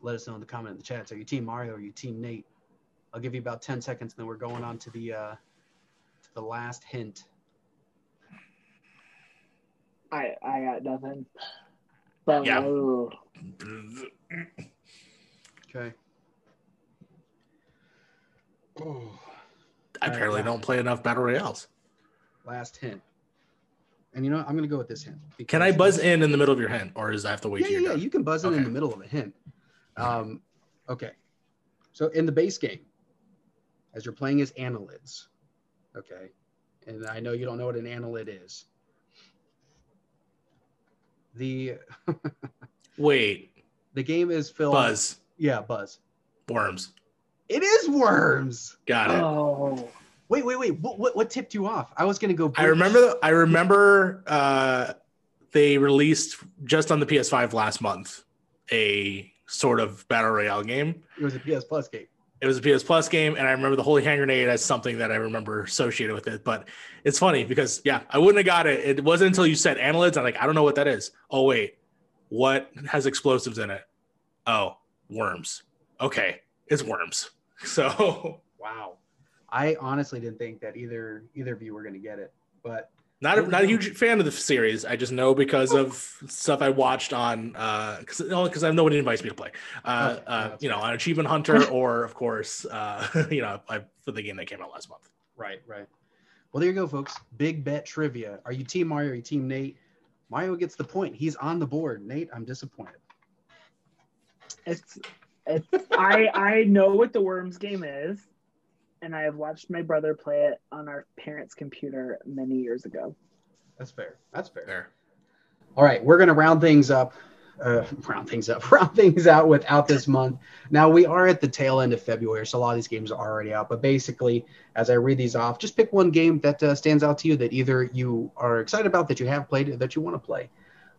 Let us know in the comment in the chat. Are you Team Mario or are you Team Nate? I'll give you about 10 seconds, and then we're going on to the uh, to the last hint. I I got nothing. But Yeah. oh, Okay. Oh, I apparently now. don't play enough battle royales. last hint. And you know, what? I'm going to go with this hint. Can I buzz in in the middle of your hint, or does I have to wait yeah, yeah, you're yeah. done? You can buzz in in the middle of a hint. Um, okay. So in the base game, as you're playing as annelids, okay, and I know you don't know what an annelid is. The Wait, the game is filled. buzz, Yeah, buzz. worms. It is worms. Got it. oh. Wait, wait, wait. What, what, what tipped you off? I was gonna go. I remember. I remember. Uh, they released just on the PS5 last month a sort of battle royale game. It was a PS Plus game. It was a PS Plus game, and I remember the Holy Hand Grenade as something that I remember associated with it. But it's funny because yeah, I wouldn't have got it. It wasn't until you said annelids. I'm like, I don't know what that is. Oh wait, what has explosives in it? Oh, worms. Okay, it's worms. So wow, I honestly didn't think that either either of you were going to get it, but not a, not a huge fan of the series. I just know because of stuff I watched on because uh, because I nobody invites me to play. Uh, oh, uh, you know, on Achievement Hunter or of course, uh, you know, I, for the game that came out last month. Right, right. Well, there you go, folks. Big bet trivia. Are you Team Mario? Or are you Team Nate? Mario gets the point. He's on the board. Nate, I'm disappointed. It's, it's I I know what the Worms game is and I have watched my brother play it on our parents' computer many years ago. That's fair. That's fair. fair. All right, we're gonna round things up. Uh, round things up, round things out without this month. Now we are at the tail end of February, so a lot of these games are already out. But basically, as I read these off, just pick one game that uh, stands out to you that either you are excited about, that you have played, or that you want to play.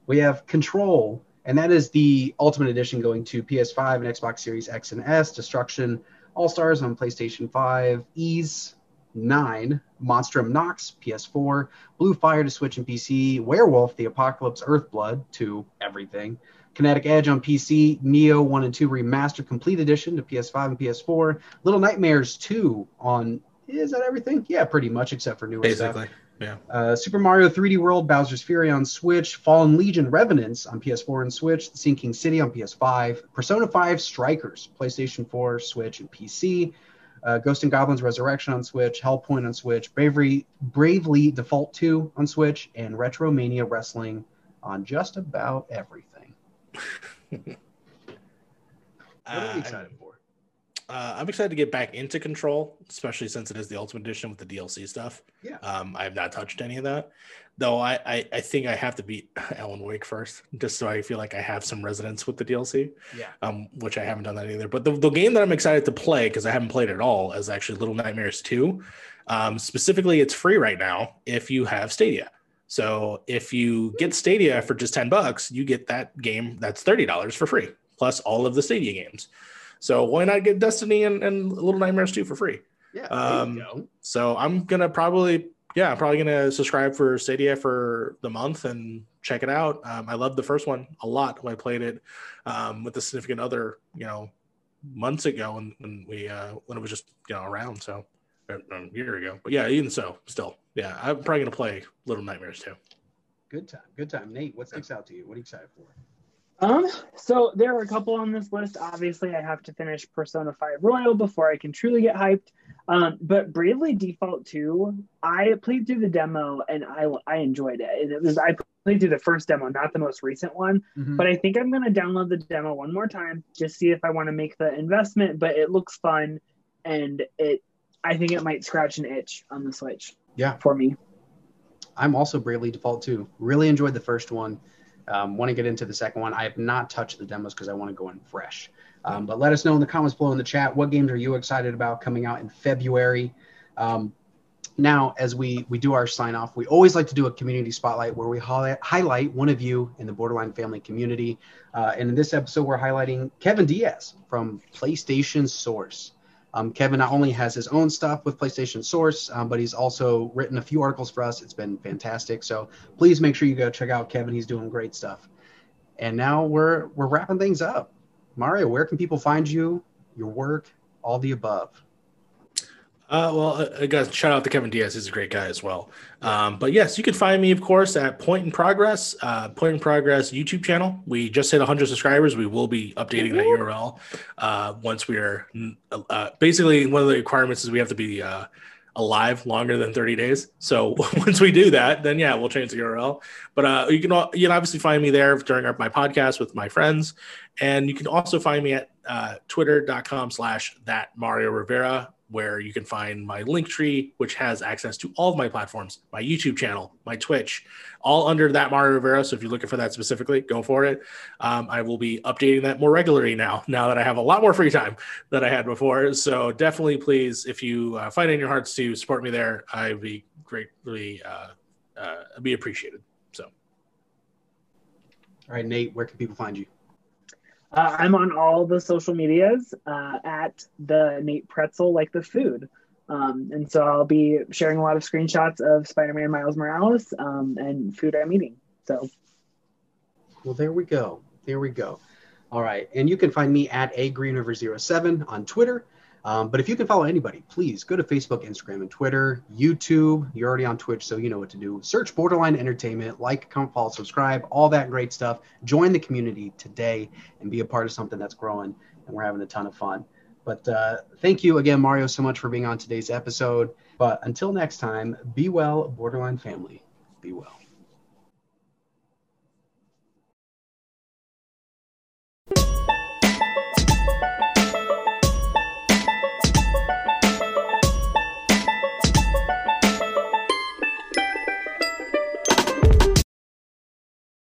We have Control, and that is the Ultimate Edition going to PS5 and Xbox Series X and S. Destruction all Stars on PlayStation 5, Ys 9, Monstrum Nox, PS4, Blue Fire to Switch and PC, Werewolf, The Apocalypse, Earthblood to everything, Kinetic Edge on PC, Nioh 1 and 2 Remastered Complete Edition to PS5 and PS4, Little Nightmares 2 on, is that everything? Yeah, pretty much, except for newer Basically. stuff. Yeah. Uh, Super Mario 3D World, Bowser's Fury on Switch, Fallen Legion Revenants on PS4 and Switch, The Sinking City on PS5, Persona 5 Strikers, PlayStation 4, Switch, and PC, uh, Ghost and Goblins Resurrection on Switch, Hellpoint on Switch, Bravery, Bravely Default 2 on Switch, and Retromania Wrestling on just about everything. what are we excited for? Uh, I'm excited to get back into Control, especially since it is the Ultimate Edition with the DLC stuff. Yeah. Um, I have not touched any of that, though. I, I, I think I have to beat Alan Wake first, just so I feel like I have some resonance with the DLC. Yeah. Um, which I haven't done that either. But the, the game that I'm excited to play because I haven't played it at all is actually Little Nightmares 2. Um, specifically, it's free right now if you have Stadia. So if you get Stadia for just 10 bucks, you get that game that's $30 for free, plus all of the Stadia games. So why not get Destiny and, and Little Nightmares 2 for free? Yeah. Um, so I'm gonna probably yeah, I'm probably gonna subscribe for Stadia for the month and check it out. Um, I love the first one a lot when I played it um, with a significant other, you know, months ago when, when we uh, when it was just you know around. So a year ago, but yeah, even so, still, yeah, I'm probably gonna play Little Nightmares 2. Good time, good time. Nate, what sticks out to you? What are you excited for? Um, so there are a couple on this list. Obviously, I have to finish Persona 5 Royal before I can truly get hyped. Um, but Bravely Default 2, I played through the demo and I I enjoyed it. And it was I played through the first demo, not the most recent one. Mm-hmm. But I think I'm gonna download the demo one more time, just see if I want to make the investment. But it looks fun and it I think it might scratch an itch on the Switch. Yeah. For me. I'm also Bravely Default 2. Really enjoyed the first one. Um, want to get into the second one. I have not touched the demos because I want to go in fresh. Um, but let us know in the comments below in the chat what games are you excited about coming out in February. Um, now, as we we do our sign off, we always like to do a community spotlight where we highlight, highlight one of you in the Borderline family community. Uh, and in this episode, we're highlighting Kevin Diaz from PlayStation Source. Um, Kevin not only has his own stuff with PlayStation Source, um, but he's also written a few articles for us. It's been fantastic. So please make sure you go check out Kevin. He's doing great stuff. And now we're we're wrapping things up. Mario, where can people find you, your work, all the above? Uh, well, uh, guys, shout out to Kevin Diaz. He's a great guy as well. Um, but yes, you can find me, of course, at Point in Progress, uh, Point in Progress YouTube channel. We just hit 100 subscribers. We will be updating that URL uh, once we are uh, basically one of the requirements is we have to be uh, alive longer than 30 days. So once we do that, then yeah, we'll change the URL. But uh, you can you can obviously find me there during our, my podcast with my friends, and you can also find me at uh, twitter.com slash that Mario Rivera where you can find my link tree, which has access to all of my platforms, my YouTube channel, my Twitch, all under that Mario Rivera. So if you're looking for that specifically, go for it. Um, I will be updating that more regularly now, now that I have a lot more free time than I had before. So definitely, please, if you uh, find in your hearts to support me there, I'd be greatly uh, uh, be appreciated. So, all right, Nate, where can people find you? Uh, I'm on all the social medias uh, at the Nate Pretzel, like the food. Um, and so I'll be sharing a lot of screenshots of Spider-Man Miles Morales um, and food I'm eating. So, well, there we go. There we go. All right, and you can find me at a green over 07 on Twitter. Um, but if you can follow anybody, please go to Facebook, Instagram, and Twitter, YouTube. You're already on Twitch, so you know what to do. Search Borderline Entertainment, like, comment, follow, subscribe, all that great stuff. Join the community today and be a part of something that's growing, and we're having a ton of fun. But uh, thank you again, Mario, so much for being on today's episode. But until next time, be well, Borderline family. Be well.